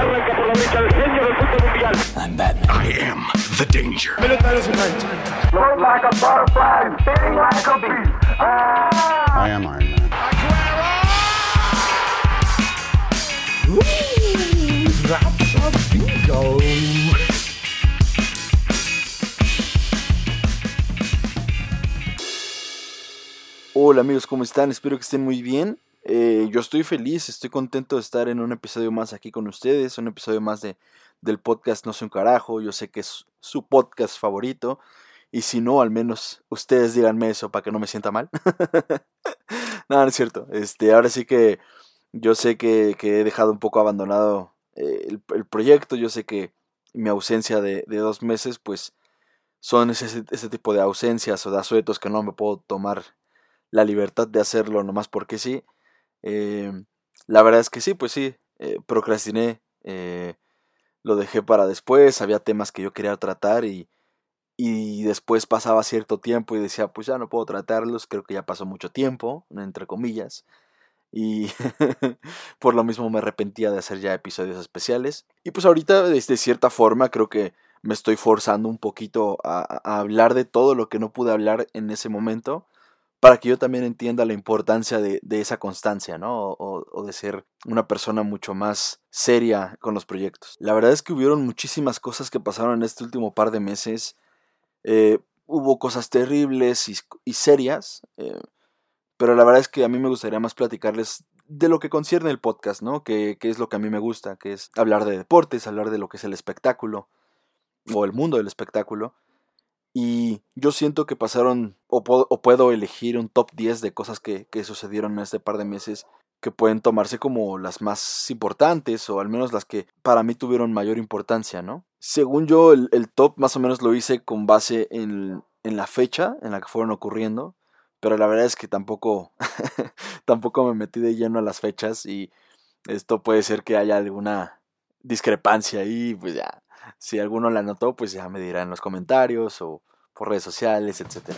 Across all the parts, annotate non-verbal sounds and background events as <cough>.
Arranca por la derecha el genio del fútbol mundial. I'm Batman. I am the danger. Float like a butterfly, sting like a bee. Ah! I am Iron Man. Hola amigos, ¿cómo están? Espero que estén muy bien. Eh, yo estoy feliz, estoy contento de estar en un episodio más aquí con ustedes, un episodio más de, del podcast No sé un carajo. Yo sé que es su podcast favorito y si no, al menos ustedes díganme eso para que no me sienta mal. <laughs> no, no es cierto. Este, ahora sí que yo sé que, que he dejado un poco abandonado eh, el, el proyecto. Yo sé que mi ausencia de, de dos meses, pues son ese, ese tipo de ausencias o de asuetos que no me puedo tomar la libertad de hacerlo nomás porque sí. Eh, la verdad es que sí, pues sí, eh, procrastiné, eh, lo dejé para después, había temas que yo quería tratar y, y después pasaba cierto tiempo y decía, pues ya no puedo tratarlos, creo que ya pasó mucho tiempo, entre comillas. Y <laughs> por lo mismo me arrepentía de hacer ya episodios especiales. Y pues ahorita, de, cierta forma, creo que me estoy forzando un poquito a hablar de todo lo que no pude hablar en ese momento para que yo también entienda la importancia de, esa constancia, ¿no? O, de ser una persona mucho más seria con los proyectos. La verdad es que hubieron muchísimas cosas que pasaron en este último par de meses. Eh, hubo cosas terribles y, y serias, eh, pero la verdad es que a mí me gustaría más platicarles de lo que concierne el podcast, ¿no? Que, que es lo que a mí me gusta, que es hablar de deportes, hablar de lo que es el espectáculo o el mundo del espectáculo. Y yo siento que pasaron, o, puedo, elegir un top 10 de cosas que, que, sucedieron en este par de meses que pueden tomarse como las más importantes, o al menos las que para mí tuvieron mayor importancia, ¿no? Según yo, el, el top más o menos lo hice con base en, en, la fecha en la que fueron ocurriendo, pero la verdad es que tampoco, <laughs> tampoco me metí de lleno a las fechas y esto puede ser que haya alguna discrepancia ahí, pues ya, si alguno la notó, pues ya me dirá en los comentarios o por redes sociales, etc.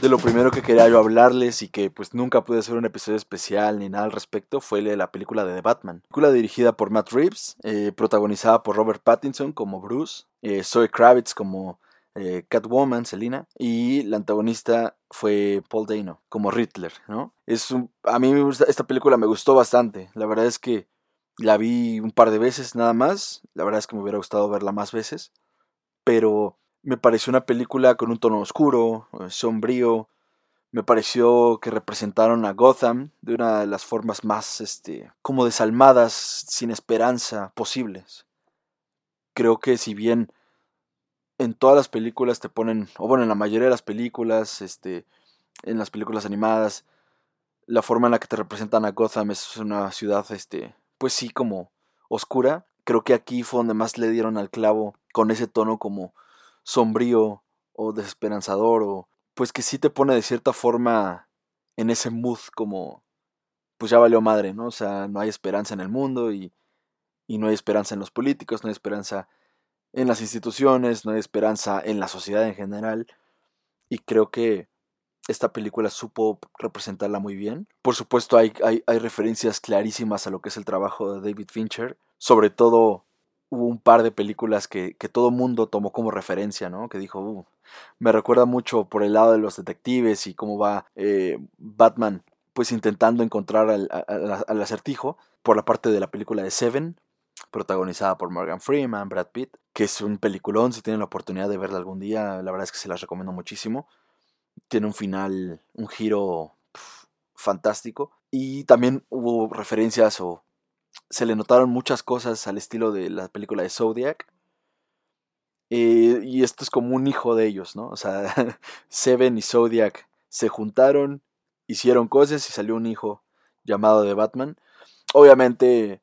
De lo primero que quería yo hablarles y que pues nunca pude hacer un episodio especial ni nada al respecto fue la película de The Batman. Película dirigida por Matt Reeves, eh, protagonizada por Robert Pattinson como Bruce, eh, Zoe Kravitz como eh, Catwoman, Selina, y la antagonista fue Paul Dano como Riddler, ¿no? Es a mí esta película me gustó bastante. La verdad es que la vi un par de veces nada más. La verdad es que me hubiera gustado verla más veces. Pero me pareció una película con un tono oscuro, sombrío. Me pareció que representaron a Gotham de una de las formas más, este, como desalmadas, sin esperanza posibles. Creo que si bien en todas las películas te ponen, o bueno, en la mayoría de las películas, este, en las películas animadas, la forma en la que te representan a Gotham es una ciudad, este, pues sí, como oscura. Creo que aquí fue donde más le dieron al clavo con ese tono como sombrío o desesperanzador o pues que sí te pone de cierta forma en ese mood como pues ya valió madre, ¿no? O sea, no hay esperanza en el mundo y, y no hay esperanza en los políticos, no hay esperanza en las instituciones, no hay esperanza en la sociedad en general y creo que esta película supo representarla muy bien. Por supuesto hay, hay, referencias clarísimas a lo que es el trabajo de David Fincher. Sobre todo hubo un par de películas que, que todo mundo tomó como referencia, ¿no? Que dijo, uh, me recuerda mucho por el lado de los detectives y cómo va eh, Batman pues intentando encontrar al, al, al acertijo por la parte de la película de Seven, protagonizada por Morgan Freeman, Brad Pitt, que es un peliculón, si tienen la oportunidad de verla algún día, la verdad es que se las recomiendo muchísimo tiene un final, un giro fantástico. Y también hubo referencias o se le notaron muchas cosas al estilo de la película de Zodiac. Eh, y esto es como un hijo de ellos, ¿no? O sea, <laughs> Seven y Zodiac se juntaron, hicieron cosas y salió un hijo llamado de Batman. Obviamente,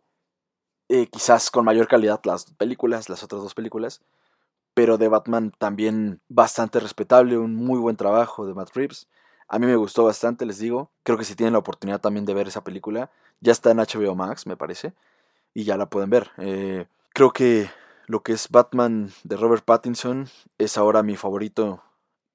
eh, quizás con mayor calidad las películas, las otras dos películas, pero de Batman también bastante respetable, un muy buen trabajo de Matt Reeves. A mí me gustó bastante, les digo. Creo que si tienen la oportunidad también de ver esa película, ya está en HBO Max, me parece, y ya la pueden ver. Eh, creo que lo que es Batman de Robert Pattinson es ahora mi favorito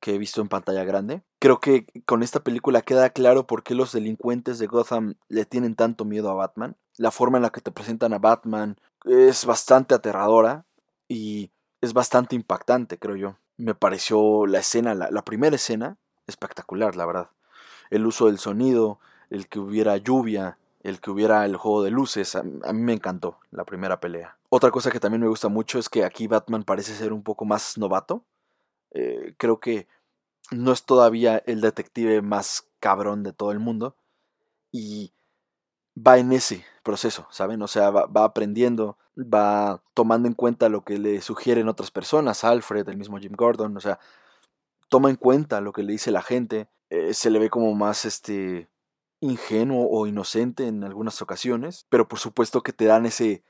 que he visto en pantalla grande. Creo que con esta película queda claro por qué los delincuentes de Gotham le tienen tanto miedo a Batman. la forma en la que te presentan a Batman es bastante aterradora y es bastante impactante, creo yo. Me pareció la escena, la, primera escena, espectacular, la verdad. El uso del sonido, el que hubiera lluvia, el que hubiera el juego de luces, a, mí me encantó la primera pelea. Otra cosa que también me gusta mucho es que aquí Batman parece ser un poco más novato. Eh, creo que no es todavía el detective más cabrón de todo el mundo. Y va en ese proceso, ¿saben? O sea, va, aprendiendo, va tomando en cuenta lo que le sugieren otras personas, Alfred, el mismo Jim Gordon, o sea, toma en cuenta lo que le dice la gente, eh, se le ve como más este ingenuo o inocente en algunas ocasiones, pero por supuesto que te dan ese,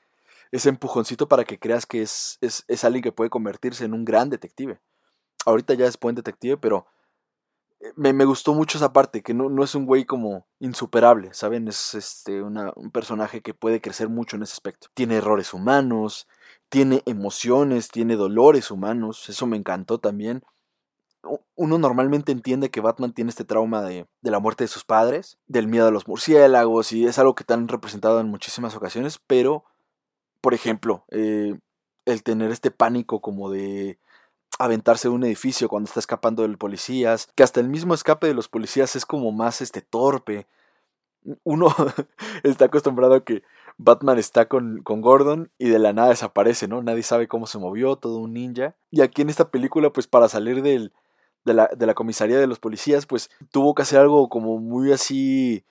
ese empujoncito para que creas que es, es, es alguien que puede convertirse en un gran detective. Ahorita ya es buen detective, pero me, me, gustó mucho esa parte, que no, no es un güey como insuperable, ¿saben? Es este, un personaje que puede crecer mucho en ese aspecto. Tiene errores humanos, tiene emociones, tiene dolores humanos, eso me encantó también. Uno normalmente entiende que Batman tiene este trauma de, de la muerte de sus padres, del miedo a los murciélagos, y es algo que te representado en muchísimas ocasiones, pero, por ejemplo, eh, el tener este pánico como de aventarse de un edificio cuando está escapando de policías, que hasta el mismo escape de los policías es como más este torpe. Uno <laughs> está acostumbrado a que Batman está con, con, Gordon y de la nada desaparece, ¿no? Nadie sabe cómo se movió, todo un ninja. Y aquí en esta película, pues para salir del, de, la, de la comisaría de los policías, pues tuvo que hacer algo como muy así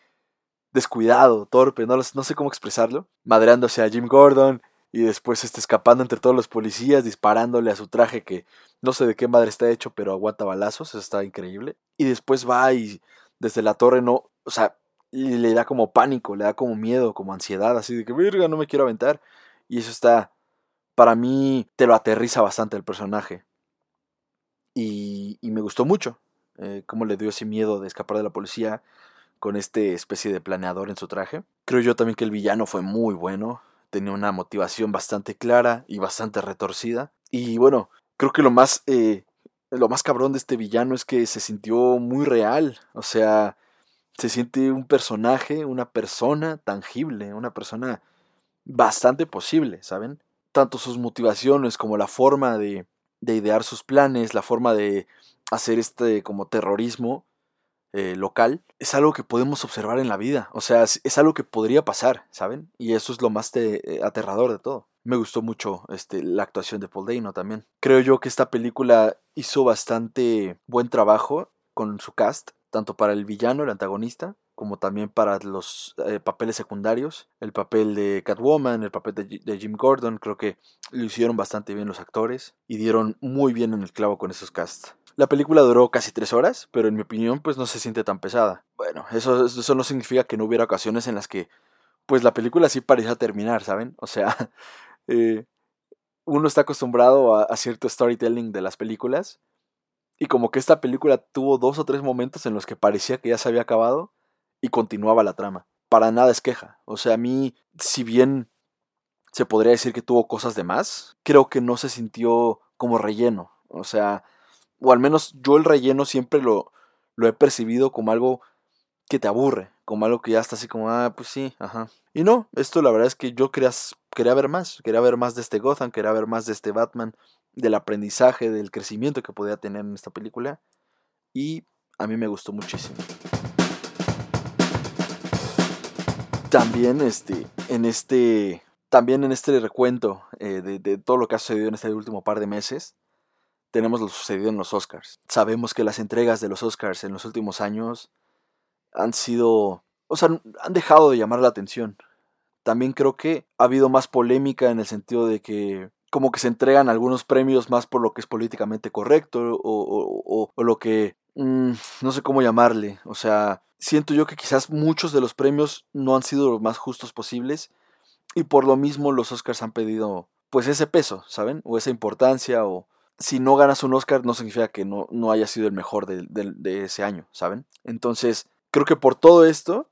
descuidado, torpe, no, no sé cómo expresarlo, madreándose a Jim Gordon, y después está escapando entre todos los policías, disparándole a su traje que no sé de qué madre está hecho, pero aguanta balazos, eso está increíble. Y después va y desde la torre no, o sea, le da como pánico, le da como miedo, como ansiedad, así de que, verga, no me quiero aventar. Y eso está, para mí, te lo aterriza bastante el personaje. Y, y me gustó mucho eh, cómo le dio ese miedo de escapar de la policía con este especie de planeador en su traje. Creo yo también que el villano fue muy bueno tenía una motivación bastante clara y bastante retorcida. Y bueno, creo que lo más, eh, lo más cabrón de este villano es que se sintió muy real. O sea, se siente un personaje, una persona tangible, una persona bastante posible, ¿saben? Tanto sus motivaciones como la forma de, de idear sus planes, la forma de hacer este como terrorismo, eh, local, es algo que podemos observar en la vida. O sea, es, algo que podría pasar, ¿saben? Y eso es lo más eh, aterrador de todo. Me gustó mucho este, la actuación de Paul Dano también. Creo yo que esta película hizo bastante buen trabajo con su cast, tanto para el villano, el antagonista, como también para los eh, papeles secundarios. El papel de Catwoman, el papel de, de, Jim Gordon, creo que lo hicieron bastante bien los actores y dieron muy bien en el clavo con esos casts. La película duró casi tres horas, pero en mi opinión pues no se siente tan pesada. Bueno, eso, eso no significa que no hubiera ocasiones en las que pues la película sí parecía terminar, ¿saben? O sea, <laughs> eh, uno está acostumbrado a, cierto storytelling de las películas y como que esta película tuvo dos o tres momentos en los que parecía que ya se había acabado y continuaba la trama. Para nada es queja. O sea, a mí, si bien se podría decir que tuvo cosas de más, creo que no se sintió como relleno. O sea, o al menos yo el relleno siempre lo, lo he percibido como algo que te aburre, como algo que ya está así como, ah, pues sí, ajá. Y no, esto la verdad es que yo quería, quería ver más, quería ver más de este Gotham, quería ver más de este Batman, del aprendizaje, del crecimiento que podía tener en esta película. Y a mí me gustó muchísimo. También este, en este, también en este recuento eh, de, de todo lo que ha sucedido en este último par de meses, tenemos lo sucedido en los Oscars. Sabemos que las entregas de los Oscars en los últimos años han sido, o sea, han dejado de llamar la atención. También creo que ha habido más polémica en el sentido de que como que se entregan algunos premios más por lo que es políticamente correcto o, o, lo que mm, no sé cómo llamarle. O sea, siento yo que quizás muchos de los premios no han sido los más justos posibles y por lo mismo los Oscars han pedido pues ese peso, ¿saben? O esa importancia o, si no ganas un Oscar no significa que no, no haya sido el mejor de, ese año, ¿saben? Entonces, creo que por todo esto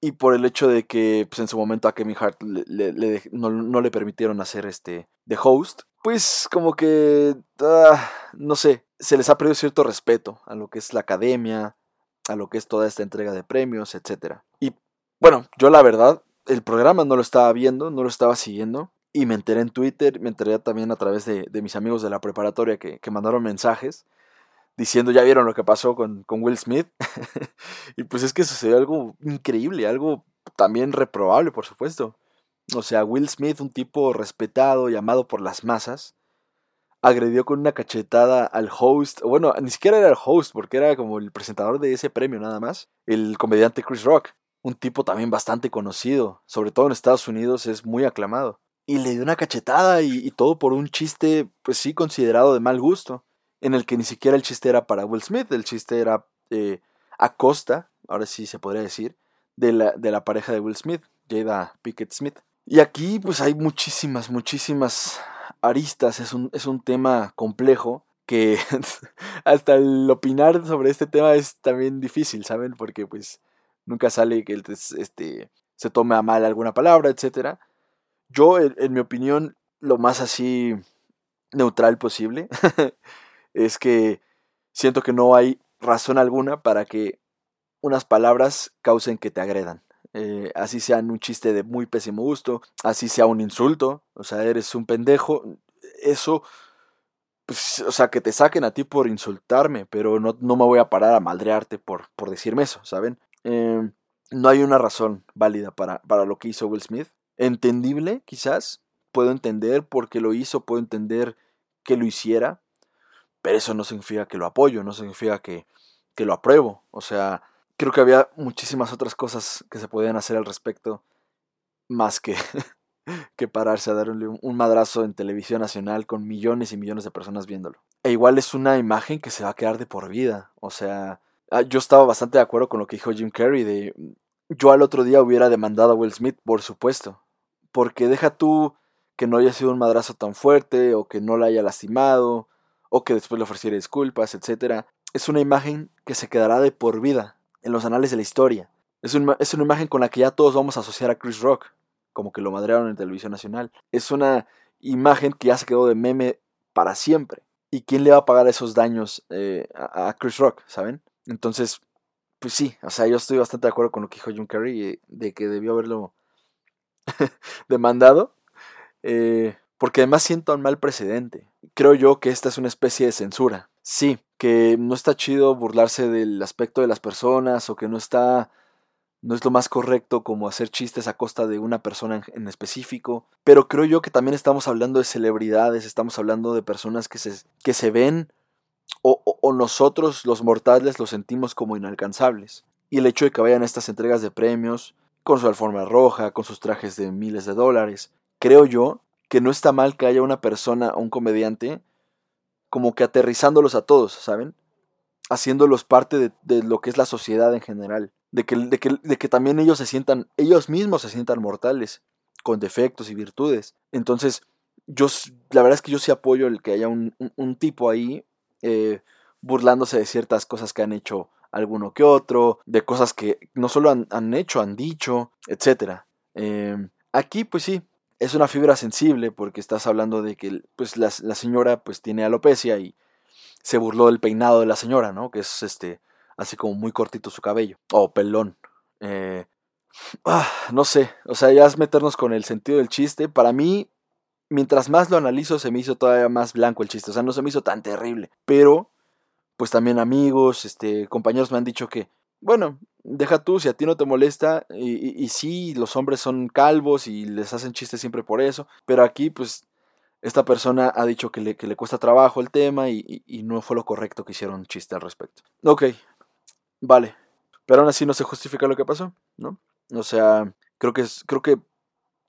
y por el hecho de que pues, en su momento a Kevin Hart le, no, le permitieron hacer este de host, pues como que, ah, no sé, se les ha perdido cierto respeto a lo que es la academia, a lo que es toda esta entrega de premios, etc. Y bueno, yo la verdad el programa no lo estaba viendo, no lo estaba siguiendo. Y me enteré en Twitter, me enteré también a través de, mis amigos de la preparatoria que, que, mandaron mensajes diciendo, ya vieron lo que pasó con, con Will Smith. <laughs> y pues es que sucedió algo increíble, algo también reprobable, por supuesto. O sea, Will Smith, un tipo respetado y amado por las masas, agredió con una cachetada al host, bueno, ni siquiera era el host, porque era como el presentador de ese premio nada más, el comediante Chris Rock, un tipo también bastante conocido, sobre todo en Estados Unidos es muy aclamado. Y le dio una cachetada y, todo por un chiste, pues sí, considerado de mal gusto, en el que ni siquiera el chiste era para Will Smith, el chiste era eh, a costa, ahora sí se podría decir, de la, de la pareja de Will Smith, Jada Pickett Smith. Y aquí pues hay muchísimas, muchísimas aristas, es un, es un tema complejo que <laughs> hasta el opinar sobre este tema es también difícil, ¿saben? Porque pues nunca sale que este, se tome a mal alguna palabra, etc. Yo, en, mi opinión, lo más así neutral posible <laughs> es que siento que no hay razón alguna para que unas palabras causen que te agredan. Eh, así sea un chiste de muy pésimo gusto, así sea un insulto, o sea, eres un pendejo, eso, pues, o sea, que te saquen a ti por insultarme, pero no, no me voy a parar a madrearte por, por decirme eso, ¿saben? Em, no hay una razón válida para, para lo que hizo Will Smith. Entendible, quizás, puedo entender por qué lo hizo, puedo entender que lo hiciera, pero eso no significa que lo apoyo, no significa que, que lo apruebo, o sea, creo que había muchísimas otras cosas que se podían hacer al respecto, más que, <laughs> que pararse a darle un, madrazo en televisión nacional con millones y millones de personas viéndolo. E igual es una imagen que se va a quedar de por vida. O sea, ah, yo estaba bastante de acuerdo con lo que dijo Jim Carrey de yo al otro día hubiera demandado a Will Smith, por supuesto. Porque deja tú que no haya sido un madrazo tan fuerte, o que no la haya lastimado, o que después le ofreciera disculpas, etc. Es una imagen que se quedará de por vida en los anales de la historia. Es una, es una imagen con la que ya todos vamos a asociar a Chris Rock, como que lo madrearon en televisión nacional. Es una imagen que ya se quedó de meme para siempre. ¿Y quién le va a pagar esos daños eh, a, Chris Rock, saben? Entonces, pues sí, o sea, yo estoy bastante de acuerdo con lo que dijo Jim Carrey de que debió haberlo <laughs> demandado. Eh, porque además siento un mal precedente. Creo yo que esta es una especie de censura. Sí, que no está chido burlarse del aspecto de las personas o que no está no es lo más correcto como hacer chistes a costa de una persona en, específico, pero creo yo que también estamos hablando de celebridades, estamos hablando de personas que se, que se ven o, nosotros los mortales los sentimos como inalcanzables. Y el hecho de que vayan a estas entregas de premios, con su alfombra roja, con sus trajes de miles de dólares, creo yo que no está mal que haya una persona o un comediante como que aterrizándolos a todos, ¿saben? Haciéndolos parte de, lo que es la sociedad en general. De que, de, que, también ellos se sientan, ellos mismos se sientan mortales, con defectos y virtudes. Entonces, yo, la verdad es que yo sí apoyo el que haya un, tipo ahí eh, burlándose de ciertas cosas que han hecho alguno que otro, de cosas que no solo han, hecho, han dicho, etc. Em, aquí, pues sí, es una fibra sensible porque estás hablando de que pues la, señora pues tiene alopecia y se burló del peinado de la señora, ¿no? Que es este así como muy cortito su cabello o pelón. Eh, ah, no sé, o sea, ya es meternos con el sentido del chiste. Para mí, mientras más lo analizo, se me hizo todavía más blanco el chiste. O sea, no se me hizo tan terrible. Pero, pues también amigos, este, compañeros me han dicho que, bueno, deja tú, si a ti no te molesta, y, y, sí, los hombres son calvos y les hacen chistes siempre por eso, pero aquí pues esta persona ha dicho que le, que le cuesta trabajo el tema y, y, no fue lo correcto que hicieron chiste al respecto. Ok, vale, pero aún así no se justifica lo que pasó, ¿no? O sea, creo que, creo que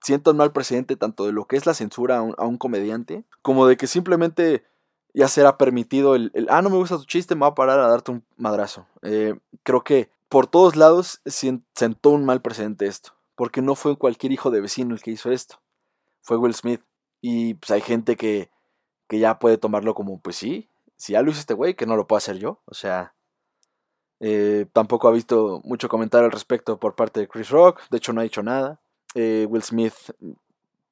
siento un mal precedente tanto de lo que es la censura a un, comediante, como de que simplemente ya será permitido el, el, ah, no me gusta tu chiste, me va a parar a darte un madrazo. Eh, creo que por todos lados sentó un mal precedente esto, porque no fue cualquier hijo de vecino el que hizo esto, fue Will Smith. Y pues hay gente que, que ya puede tomarlo como, pues sí, si ya lo hizo este güey, que no lo puedo hacer yo. O sea, eh, tampoco ha visto mucho comentario al respecto por parte de Chris Rock, de hecho no ha dicho nada. Eh, Will Smith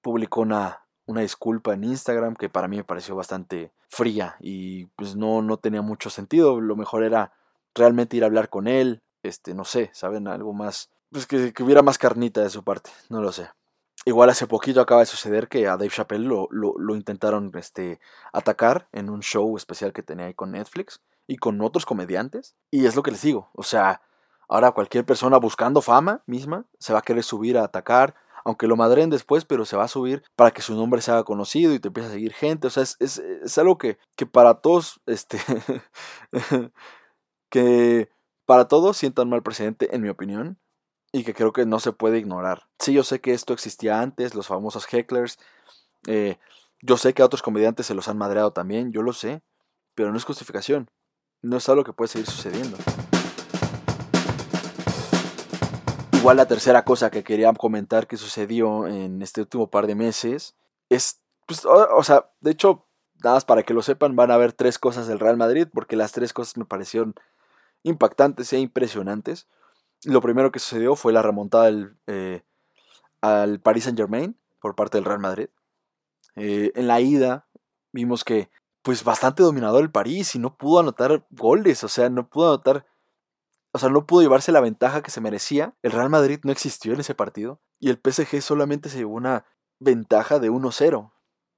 publicó una, una disculpa en Instagram que para mí me pareció bastante fría y pues no, no tenía mucho sentido. Lo mejor era realmente ir a hablar con él, este, no sé, ¿saben? Algo más, pues que, que hubiera más carnita de su parte, no lo sé. Igual hace poquito acaba de suceder que a Dave Chappelle lo, lo, lo, intentaron este, atacar en un show especial que tenía ahí con Netflix y con otros comediantes. Y es lo que les digo, o sea, ahora cualquier persona buscando fama misma se va a querer subir a atacar, aunque lo madren después, pero se va a subir para que su nombre se haga conocido y te empiece a seguir gente. O sea, es, es, es algo que, que para todos, este, <laughs> que para todos sientan mal precedente, en mi opinión y que creo que no se puede ignorar. Sí, yo sé que esto existía antes, los famosos hecklers. Eh, yo sé que a otros comediantes se los han madreado también, yo lo sé, pero no es justificación. No es algo que puede seguir sucediendo. Igual la tercera cosa que quería comentar que sucedió en este último par de meses es, pues, o, sea, de hecho, nada más para que lo sepan, van a ver tres cosas del Real Madrid, porque las tres cosas me parecieron impactantes e impresionantes. Lo primero que sucedió fue la remontada del, eh, al Paris Saint Germain por parte del Real Madrid. Eh, en la ida vimos que pues bastante dominador el París y no pudo anotar goles, o sea, no pudo anotar, o sea, no pudo llevarse la ventaja que se merecía. El Real Madrid no existió en ese partido y el PSG solamente se llevó una ventaja de 1-0.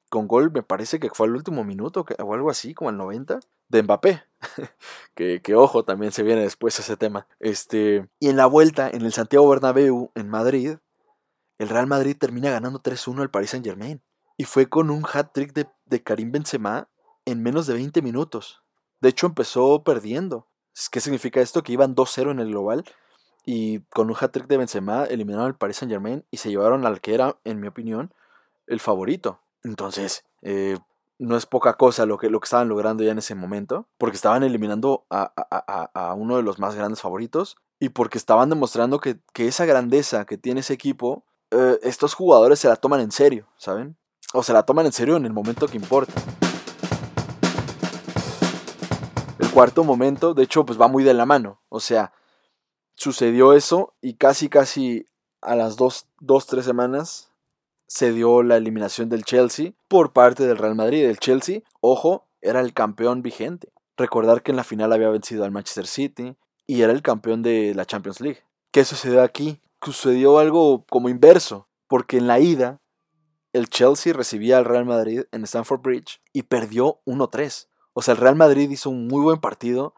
Con gol me parece que fue al último minuto o algo así, como al 90 de Mbappé. <laughs> que, que, ojo, también se viene después ese tema. Este, y en la vuelta, en el Santiago Bernabéu, en Madrid, el Real Madrid termina ganando 3-1 al Paris Saint Germain. Y fue con un hat-trick de, de, Karim Benzema en menos de 20 minutos. De hecho, empezó perdiendo. ¿Qué significa esto? Que iban 2-0 en el global. Y con un hat-trick de Benzema eliminaron al Paris Saint Germain y se llevaron al que era, en mi opinión, el favorito. Entonces, eh, no es poca cosa lo que, lo que estaban logrando ya en ese momento, porque estaban eliminando a, a, a uno de los más grandes favoritos y porque estaban demostrando que, que esa grandeza que tiene ese equipo, eh, estos jugadores se la toman en serio, ¿saben? O se la toman en serio en el momento que importa. Cuarto momento, de hecho, pues va muy de la mano. O sea, sucedió eso y casi, casi a las dos, dos tres semanas se dio la eliminación del Chelsea por parte del Real Madrid. El Chelsea, ojo, era el campeón vigente. Recordar que en la final había vencido al Manchester City y era el campeón de la Champions League. ¿Qué sucedió aquí? Sucedió algo como inverso, porque en la ida el Chelsea recibía al Real Madrid en Stamford Bridge y perdió 1-3. O sea, el Real Madrid hizo un muy buen partido,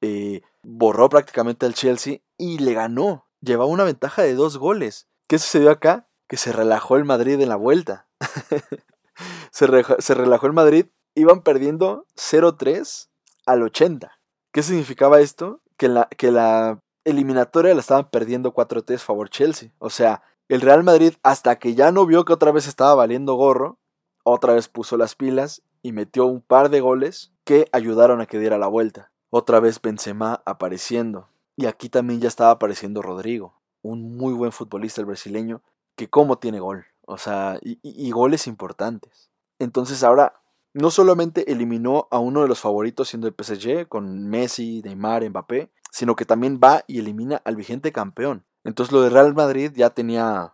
eh, borró prácticamente al Chelsea y le ganó. Llevaba una ventaja de dos goles. ¿Qué sucedió acá? que se relajó el Madrid en la vuelta. <laughs> se, re se, relajó el Madrid, iban perdiendo 0-3 al 80. ¿Qué significaba esto? Que la, que la eliminatoria la estaban perdiendo 4-3 favor Chelsea. O sea, el Real Madrid, hasta que ya no vio que otra vez estaba valiendo gorro, otra vez puso las pilas y metió un par de goles que ayudaron a que diera la vuelta. Otra vez Benzema apareciendo. Y aquí también ya estaba apareciendo Rodrigo, un muy buen futbolista el brasileño, que cómo tiene gol. O sea, y, goles importantes. Entonces ahora no solamente eliminó a uno de los favoritos siendo el PSG con Messi, Neymar, Mbappé, sino que también va y elimina al vigente campeón. Entonces lo de Real Madrid ya tenía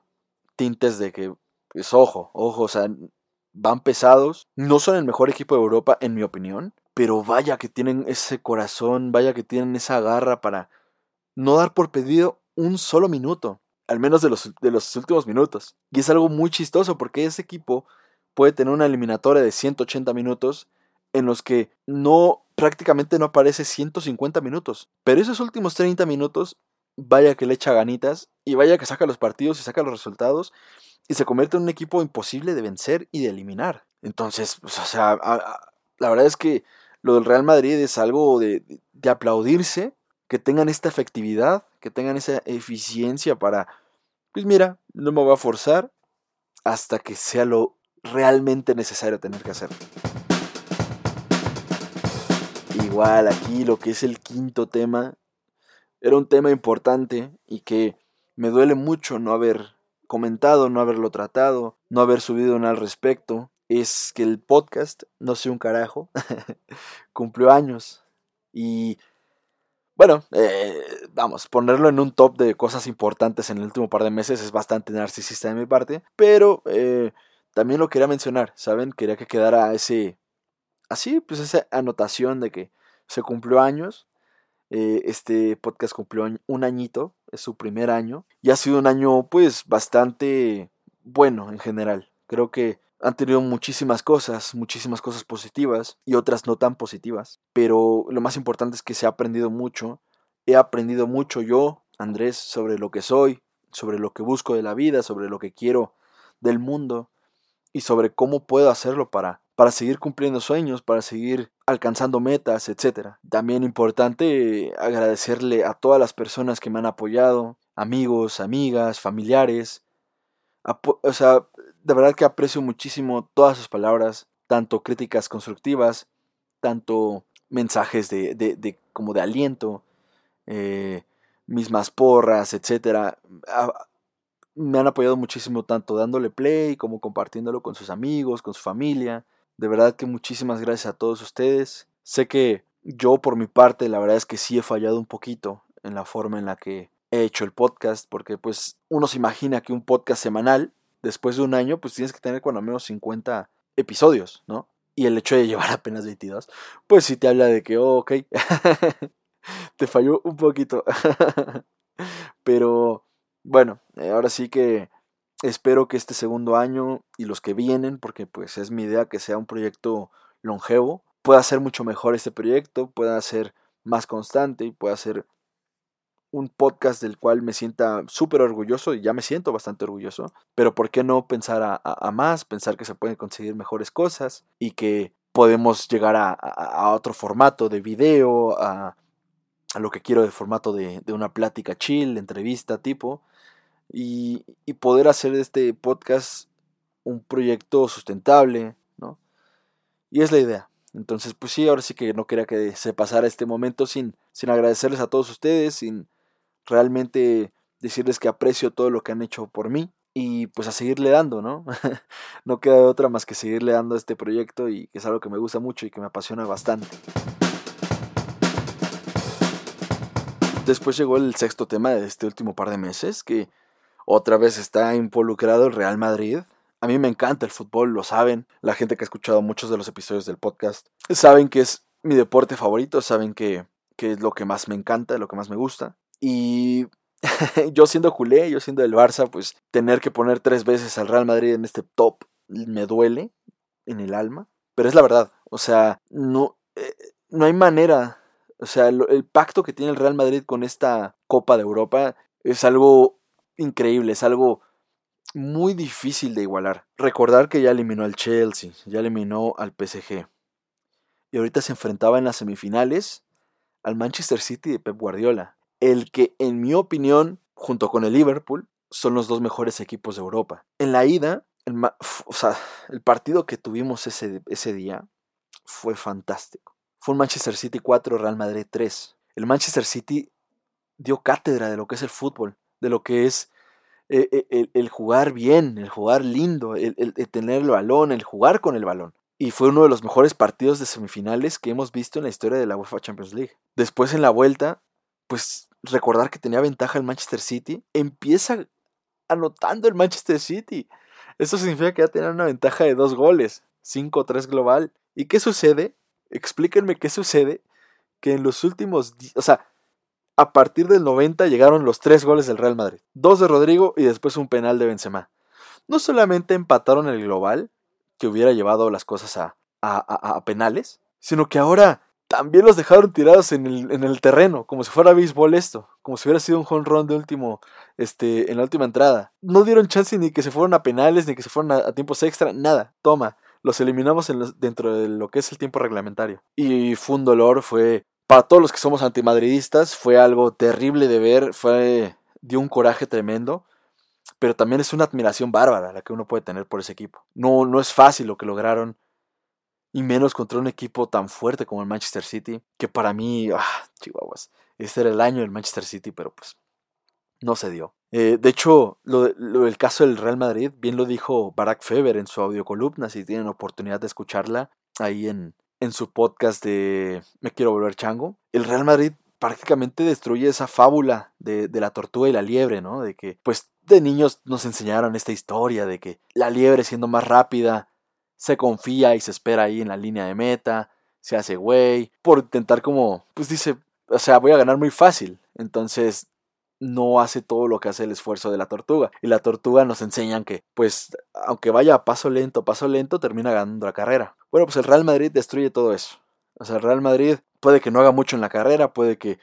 tintes de que, pues ojo, ojo, o sea, van pesados. No son el mejor equipo de Europa, en mi opinión, pero vaya que tienen ese corazón, vaya que tienen esa garra para no dar por pedido un solo minuto al menos de los, de los últimos minutos. Y es algo muy chistoso porque ese equipo puede tener una eliminatoria de 180 minutos en los que no prácticamente no aparece 150 minutos. Pero esos últimos 30 minutos, vaya que le echa ganitas y vaya que saca los partidos y saca los resultados y se convierte en un equipo imposible de vencer y de eliminar. Entonces, pues, o sea, la verdad es que lo del Real Madrid es algo de, de aplaudirse que tengan esta efectividad, que tengan esa eficiencia para, pues mira, no me voy a forzar hasta que sea lo realmente necesario tener que hacer. Igual aquí lo que es el quinto tema era un tema importante y que me duele mucho no haber comentado, no haberlo tratado, no haber subido nada al respecto. Es que el podcast, no sé un carajo, <laughs> cumplió años. Y bueno, eh, vamos, ponerlo en un top de cosas importantes en el último par de meses es bastante narcisista de mi parte, pero eh, también lo quería mencionar, ¿saben? Quería que quedara ese, así, pues esa anotación de que se cumplió años. Eh, este podcast cumplió un añito, es su primer año, y ha sido un año pues bastante bueno en general. Creo que han tenido muchísimas cosas, muchísimas cosas positivas y otras no tan positivas, pero lo más importante es que se ha aprendido mucho. He aprendido mucho yo, Andrés, sobre lo que soy, sobre lo que busco de la vida, sobre lo que quiero del mundo y sobre cómo puedo hacerlo para, para seguir cumpliendo sueños, para seguir alcanzando metas, etc. También importante agradecerle a todas las personas que me han apoyado, amigos, amigas, familiares. o sea, de verdad que aprecio muchísimo todas sus palabras, tanto críticas constructivas, tanto mensajes de, de, como de aliento, eh, mismas porras, etc me han apoyado muchísimo tanto dándole play como compartiéndolo con sus amigos, con su familia. De verdad que muchísimas gracias a todos ustedes. Sé que yo por mi parte la verdad es que sí he fallado un poquito en la forma en la que he hecho el podcast porque pues uno se imagina que un podcast semanal después de un año pues tienes que tener cuando menos 50 episodios, ¿no? Y el hecho de llevar <laughs> apenas 22 pues sí te habla de que, oh, ok, <laughs> te falló un poquito. <laughs> Pero bueno, eh, ahora sí que espero que este segundo año y los que vienen, porque pues es mi idea que sea un proyecto longevo, pueda ser mucho mejor este proyecto, pueda ser más constante y pueda ser un podcast del cual me sienta súper orgulloso y ya me siento bastante orgulloso, pero ¿por qué no pensar a, más, pensar que se pueden conseguir mejores cosas y que podemos llegar a, otro formato de video, a, lo que quiero de formato de, de una plática chill, entrevista tipo, y, poder hacer de este podcast un proyecto sustentable, ¿no? Y es la idea. Entonces, pues sí, ahora sí que no quería que se pasara este momento sin, sin agradecerles a todos ustedes, sin realmente decirles que aprecio todo lo que han hecho por mí y pues a seguirle dando, ¿no? <laughs> no queda de otra más que seguirle dando a este proyecto y que es algo que me gusta mucho y que me apasiona bastante. Después llegó el sexto tema de este último par de meses, que otra vez está involucrado el Real Madrid. A mí me encanta el fútbol, lo saben. La gente que ha escuchado muchos de los episodios del podcast saben que es mi deporte favorito, saben que, es lo que más me encanta, lo que más me gusta. Y <laughs> yo siendo culé, yo siendo del Barça, pues tener que poner tres veces al Real Madrid en este top me duele en el alma. Pero es la verdad, o sea, no, eh, no hay manera. O sea, el pacto que tiene el Real Madrid con esta Copa de Europa es algo increíble, es algo muy difícil de igualar. Recordar que ya eliminó al Chelsea, ya eliminó al PSG. Y ahorita se enfrentaba en las semifinales al Manchester City de Pep Guardiola. El que, en mi opinión, junto con el Liverpool, son los dos mejores equipos de Europa. En la ida, el, o sea, el partido que tuvimos ese, ese día fue fantástico. Fue un Manchester City 4, Real Madrid 3. El Manchester City dio cátedra de lo que es el fútbol de lo que es eh, eh, el, jugar bien, el jugar lindo, el, tener el balón, el jugar con el balón. Y fue uno de los mejores partidos de semifinales que hemos visto en la historia de la UEFA Champions League. Después en la vuelta, pues recordar que tenía ventaja el Manchester City, empieza anotando el Manchester City. Eso significa que ya tenía una ventaja de dos goles, 5-3 global. ¿Y qué sucede? Explíquenme qué sucede que en los últimos, o sea, a partir del 90 llegaron los tres goles del Real Madrid, dos de Rodrigo y después un penal de Benzema. No solamente empataron el global, que hubiera llevado las cosas a, a, penales, sino que ahora también los dejaron tirados en el, en el, terreno, como si fuera béisbol esto, como si hubiera sido un home run de último, este, en la última entrada. No dieron chance ni que se fueran a penales, ni que se fueran a, tiempos extra, nada. Toma, los eliminamos dentro de lo que es el tiempo reglamentario. Y fue un dolor, fue para todos los que somos antimadridistas fue algo terrible de ver, fue dio un coraje tremendo, pero también es una admiración bárbara la que uno puede tener por ese equipo. No, no es fácil lo que lograron, y menos contra un equipo tan fuerte como el Manchester City, que para mí, ah, chihuahuas, este era el año del Manchester City, pero pues no se dio. Eh, de hecho, lo, lo, el caso del Real Madrid, bien lo dijo Barack Feber en su audiocolumna, si tienen oportunidad de escucharla ahí en, en su podcast de Me quiero volver chango, el Real Madrid prácticamente destruye esa fábula de, la tortuga y la liebre, ¿no? De que, pues, de niños nos enseñaron esta historia de que la liebre siendo más rápida se confía y se espera ahí en la línea de meta, se hace güey, por intentar como, pues dice, o sea, voy a ganar muy fácil. Entonces, no hace todo lo que hace el esfuerzo de la tortuga. Y la tortuga nos enseñan que, pues, aunque vaya paso lento, paso lento, termina ganando la carrera. Bueno, pues el Real Madrid destruye todo eso. O sea, el Real Madrid puede que no haga mucho en la carrera, puede que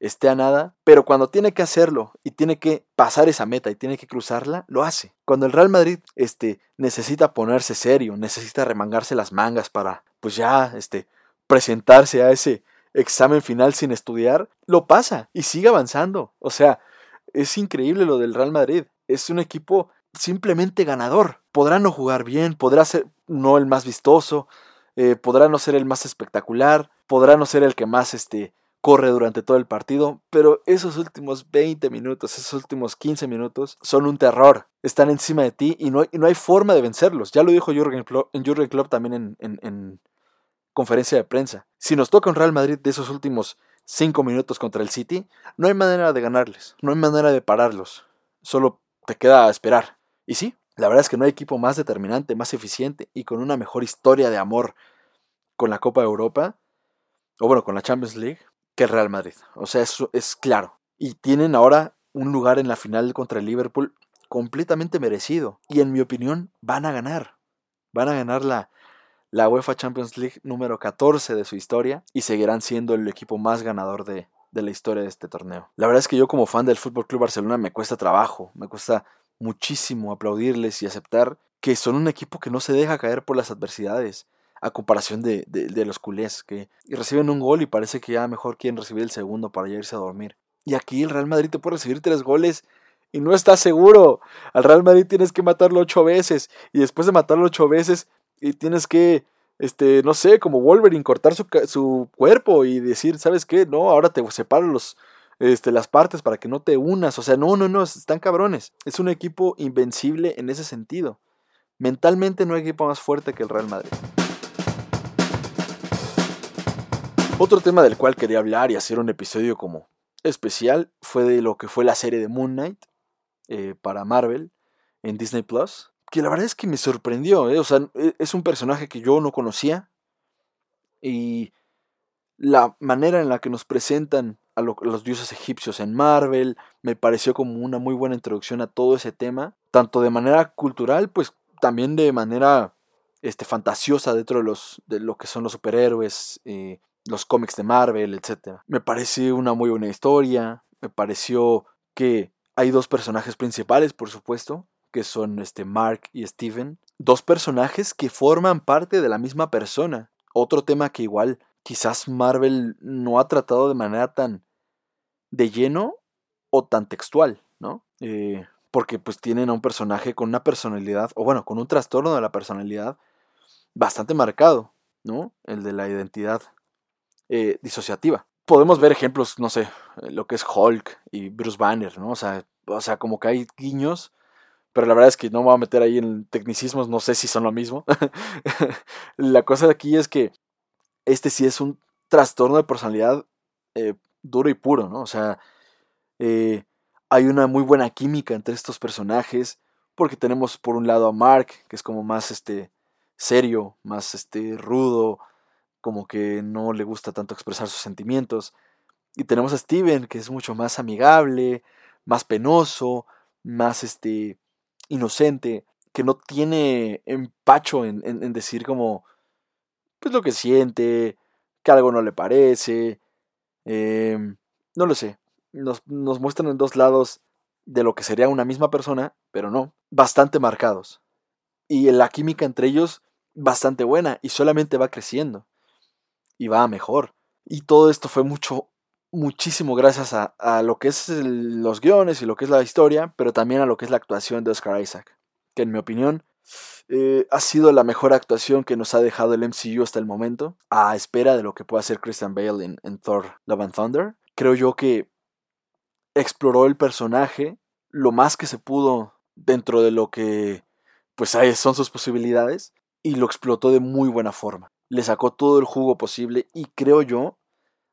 esté a nada, pero cuando tiene que hacerlo y tiene que pasar esa meta y tiene que cruzarla, lo hace. Cuando el Real Madrid este, necesita ponerse serio, necesita remangarse las mangas para, pues ya, este, presentarse a ese examen final sin estudiar, lo pasa y sigue avanzando. O sea, es increíble lo del Real Madrid. Es un equipo simplemente ganador. Podrá no jugar bien, podrá ser no el más vistoso, eh, podrá no ser el más espectacular, podrá no ser el que más este, corre durante todo el partido, pero esos últimos 20 minutos, esos últimos 15 minutos son un terror. Están encima de ti y no, hay, no hay forma de vencerlos. Ya lo dijo Jürgen Klopp, Jürgen Klopp también en, en, conferencia de prensa. Si nos toca un Real Madrid de esos últimos 5 minutos contra el City, no hay manera de ganarles, no hay manera de pararlos. Solo te queda esperar. Y sí, la verdad es que no hay equipo más determinante, más eficiente y con una mejor historia de amor con la Copa de Europa, o bueno, con la Champions League, que el Real Madrid. O sea, es, es claro. Y tienen ahora un lugar en la final contra el Liverpool completamente merecido. Y en mi opinión, van a ganar. Van a ganar la, la UEFA Champions League número 14 de su historia y seguirán siendo el equipo más ganador de, de la historia de este torneo. La verdad es que yo como fan del Fútbol Club Barcelona me cuesta trabajo, me cuesta muchísimo aplaudirles y aceptar que son un equipo que no se deja caer por las adversidades, a comparación de, de, los culés, que reciben un gol y parece que ya mejor quieren recibir el segundo para ya irse a dormir. Y aquí el Real Madrid te puede recibir tres goles y no estás seguro. Al Real Madrid tienes que matarlo ocho veces y después de matarlo ocho veces y tienes que, este, no sé, como Wolverine, cortar su, su cuerpo y decir, ¿sabes qué? No, ahora te separo los, este, las partes para que no te unas. O sea, no, no, no, están cabrones. Es un equipo invencible en ese sentido. Mentalmente no hay equipo más fuerte que el Real Madrid. Otro tema del cual quería hablar y hacer un episodio como especial fue de lo que fue la serie de Moon Knight eh, para Marvel en Disney Plus. Que la verdad es que me sorprendió. Eh, o sea, e, es un personaje que yo no conocía. Y la manera en la que nos presentan a, los dioses egipcios en Marvel me pareció como una muy buena introducción a todo ese tema. Tanto de manera cultural, pues también de manera este, fantasiosa dentro de, los, de lo que son los superhéroes. Eh, los cómics de Marvel, etc. Me parece una muy buena historia, me pareció que hay dos personajes principales, por supuesto, que son este Mark y Steven, dos personajes que forman parte de la misma persona. Otro tema que igual quizás Marvel no ha tratado de manera tan de lleno o tan textual, ¿no? Eh, porque pues tienen a un personaje con una personalidad, o bueno, con un trastorno de la personalidad bastante marcado, ¿no? El de la identidad eh, disociativa. Podemos ver ejemplos, no sé, eh, lo que es Hulk y Bruce Banner, ¿no? O sea, o sea, como que hay guiños, pero la verdad es que no me voy a meter ahí en tecnicismos, no sé si son lo mismo. <laughs> la cosa de aquí es que este sí es un trastorno de personalidad eh, duro y puro, ¿no? O sea, hay una muy buena química entre estos personajes, porque tenemos por un lado a Mark, que es como más este serio, más este rudo, como que no le gusta tanto expresar sus sentimientos. Y tenemos a Steven, que es mucho más amigable, más penoso, más este inocente, que no tiene empacho en, decir como pues lo que siente, que algo no le parece. Em, no lo sé. Nos, nos muestran en dos lados de lo que sería una misma persona, pero no, bastante marcados. Y la química entre ellos bastante buena y solamente va creciendo y va mejor. Y todo esto fue mucho, muchísimo gracias a, a lo que es los guiones y lo que es la historia, pero también a lo que es la actuación de Oscar Isaac, que en mi opinión eh, ha sido la mejor actuación que nos ha dejado el MCU hasta el momento, a espera de lo que pueda hacer Christian Bale en, en Thor Love and Thunder. Creo yo que exploró el personaje lo más que se pudo dentro de lo que pues son sus posibilidades y lo explotó de muy buena forma le sacó todo el jugo posible y creo yo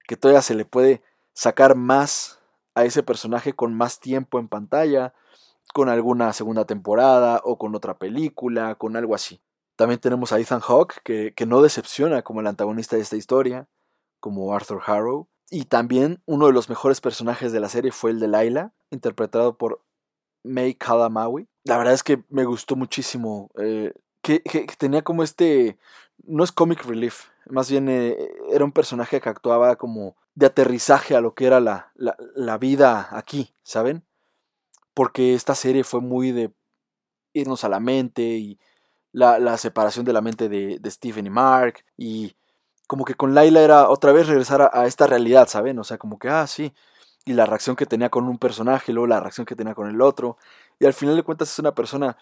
que todavía se le puede sacar más a ese personaje con más tiempo en pantalla, con alguna segunda temporada o con otra película, con algo así. También tenemos a Ethan Hawke, que, que no decepciona como el antagonista de esta historia, como Arthur Harrow. Y también uno de los mejores personajes de la serie fue el de Laila, interpretado por May Kalamawi. La verdad es que me gustó muchísimo. eh, que, tenía como este. No es comic relief. Más bien eh, era un personaje que actuaba como de aterrizaje a lo que era la, la, vida aquí, ¿saben? Porque esta serie fue muy de irnos a la mente y la, la separación de la mente de, de Stephen y Mark. Y como que con Laila era otra vez regresar a esta realidad, ¿saben? O sea, como que, ah, sí. Y la reacción que tenía con un personaje, luego la reacción que tenía con el otro. Y al final de cuentas es una persona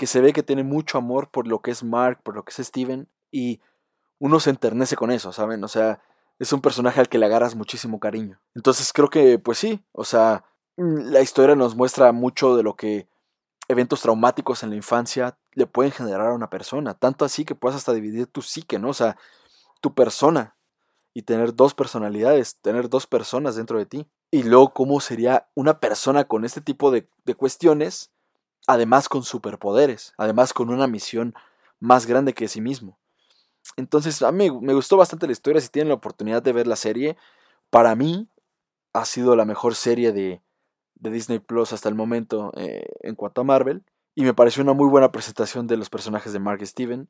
que se ve que tiene mucho amor por lo que es Mark, por lo que es Steven. Y uno se enternece con eso, ¿saben? O sea, es un personaje al que le agarras muchísimo cariño. Entonces creo que, pues sí, o sea, la historia nos muestra mucho de lo que eventos traumáticos en la infancia le pueden generar a una persona. Tanto así que puedes hasta dividir tu psique, ¿no? O sea, tu persona y tener dos personalidades, tener dos personas dentro de ti. Y luego, ¿cómo sería una persona con este tipo de cuestiones, además con superpoderes, además con una misión más grande que sí mismo? Entonces, a mí me gustó bastante la historia. Si tienen la oportunidad de ver la serie, para mí ha sido la mejor serie de, de Disney Plus hasta el momento eh, en cuanto a Marvel. Y me pareció una muy buena presentación de los personajes de Mark Steven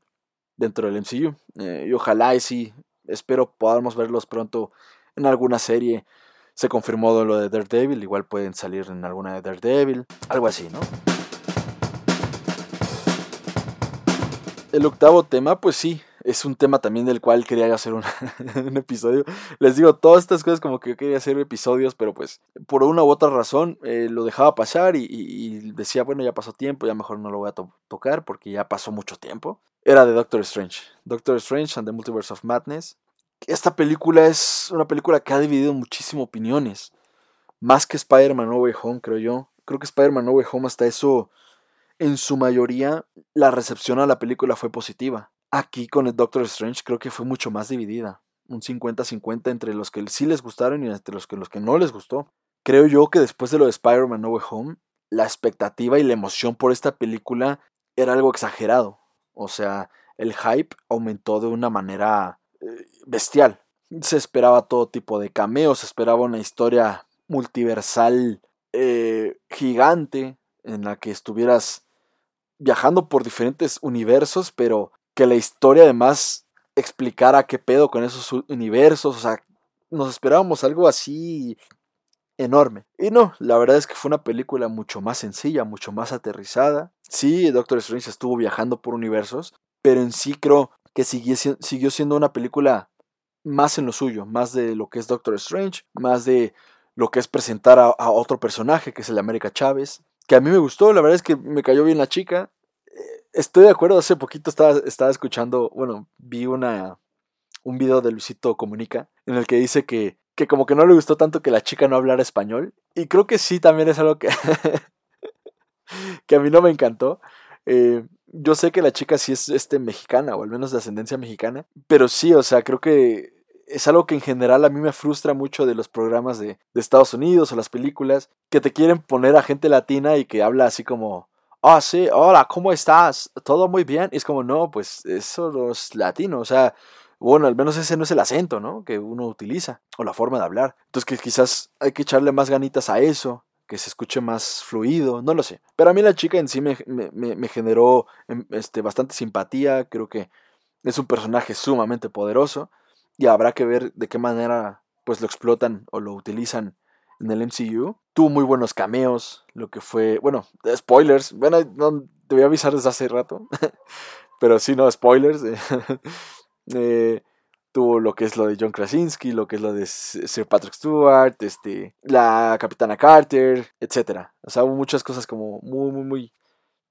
dentro del MCU. Eh, y ojalá y sí, espero podamos verlos pronto en alguna serie. Se confirmó lo de Daredevil, igual pueden salir en alguna de Daredevil, algo así, ¿no? El octavo tema, pues sí, es un tema también del cual quería hacer <laughs> un, episodio. Les digo, todas estas cosas como que yo quería hacer episodios, pero pues por una u otra razón eh, lo dejaba pasar y, decía, bueno, ya pasó tiempo, ya mejor no lo voy a to- tocar porque ya pasó mucho tiempo. Era de Doctor Strange. Doctor Strange and the Multiverse of Madness. Esta película es una película que ha dividido muchísimo opiniones. Más que Spider-Man No Way Home, creo yo. Creo que Spider-Man No Way Home hasta eso, en su mayoría, la recepción a la película fue positiva. Aquí con el Doctor Strange creo que fue mucho más dividida. Un 50-50 entre los que sí les gustaron y entre los que, los que no les gustó. Creo yo que después de lo de Spider-Man No Way Home, la expectativa y la emoción por esta película era algo exagerado. O sea, el hype aumentó de una manera eh, bestial. Se esperaba todo tipo de cameos, se esperaba una historia multiversal eh, gigante en la que estuvieras viajando por diferentes universos, pero que la historia además explicara qué pedo con esos universos. O sea, nos esperábamos algo así enorme. Y no, la verdad es que fue una película mucho más sencilla, mucho más aterrizada. Sí, Doctor Strange estuvo viajando por universos, pero en sí creo que siguió, si- siguió siendo una película más en lo suyo, más de lo que es Doctor Strange, más de lo que es presentar a, a otro personaje, que es el América Chávez, que a mí me gustó, la verdad es que me cayó bien la chica. Eh, Estoy de acuerdo, hace poquito estaba, estaba escuchando, bueno, vi una, un video de Luisito Comunica en el que dice que, que como que no le gustó tanto que la chica no hablara español. Y creo que sí, también es algo que, <laughs> que a mí no me encantó. Eh, yo sé que la chica sí es este, mexicana, o al menos de ascendencia mexicana, pero sí, o sea, creo que es algo que en general a mí me frustra mucho de los programas de, de Estados Unidos o las películas, que te quieren poner a gente latina y que habla así como, ah, sí, hola, ¿cómo estás? ¿Todo muy bien? Y es como, no, pues eso no es latino, o sea, bueno, al menos ese no es el acento, ¿no? Que uno utiliza, o la forma de hablar. Entonces que quizás hay que echarle más ganitas a eso, que se escuche más fluido, no lo sé. Pero a mí la chica en sí me, me- me- me generó em, este, bastante simpatía, creo que es un personaje sumamente poderoso y habrá que ver de qué manera pues lo explotan o lo utilizan en el MCU. Tuvo muy buenos cameos, lo que fue, bueno, spoilers, bueno, no, te voy a avisar desde hace rato, <laughs> pero sí, no, spoilers. <laughs> Eh, tuvo lo que es lo de John Krasinski, lo que es lo de Sir Patrick Stewart, este, la Capitana Carter, etcétera. O sea, hubo muchas cosas como muy, muy, muy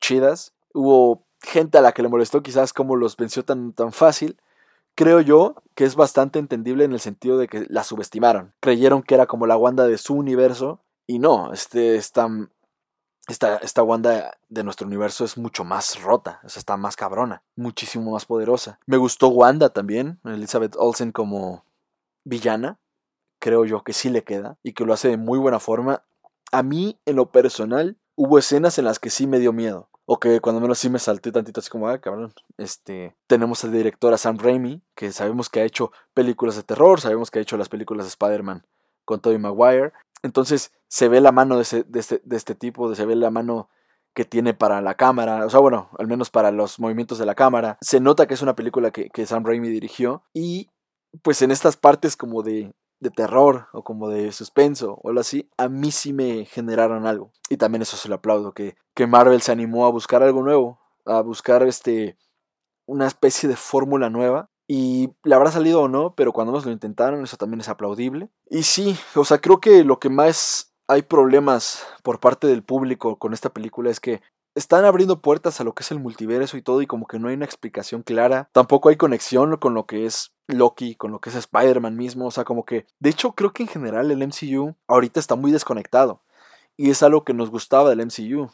chidas. Hubo gente a la que le molestó quizás cómo los venció tan, tan fácil. Creo yo que es bastante entendible en el sentido de que la subestimaron. Creyeron que era como la Wanda de su universo. Y no, este, esta, esta, esta Wanda de nuestro universo es mucho más rota. O está más cabrona. Muchísimo más poderosa. Me gustó Wanda también. Elizabeth Olsen como villana. Creo yo que sí le queda. Y que lo hace de muy buena forma. A mí, en lo personal, hubo escenas en las que sí me dio miedo. O que cuando menos sí me salté tantito así como, ah, cabrón, este, tenemos al director a Sam Raimi, que sabemos que ha hecho películas de terror, sabemos que ha hecho las películas de Spider-Man con Tobey Maguire, entonces se ve la mano de, ese, de, este, de este tipo, se ve la mano que tiene para la cámara, o sea, bueno, al menos para los movimientos de la cámara. Se nota que es una película que, que Sam Raimi dirigió y pues en estas partes como de, de terror o como de suspenso o algo así, a mí sí me generaron algo. Y también eso se lo aplaudo, que, que Marvel se animó a buscar algo nuevo, a buscar este una especie de fórmula nueva. Y le habrá salido o no, pero cuando nos lo intentaron, eso también es aplaudible. Y sí, o sea, creo que lo que más hay problemas por parte del público con esta película es que están abriendo puertas a lo que es el multiverso y todo y como que no hay una explicación clara. Tampoco hay conexión con lo que es Loki, con lo que es Spider-Man mismo. O sea, como que... De hecho, creo que en general el MCU ahorita está muy desconectado. Y es algo que nos gustaba del MCU,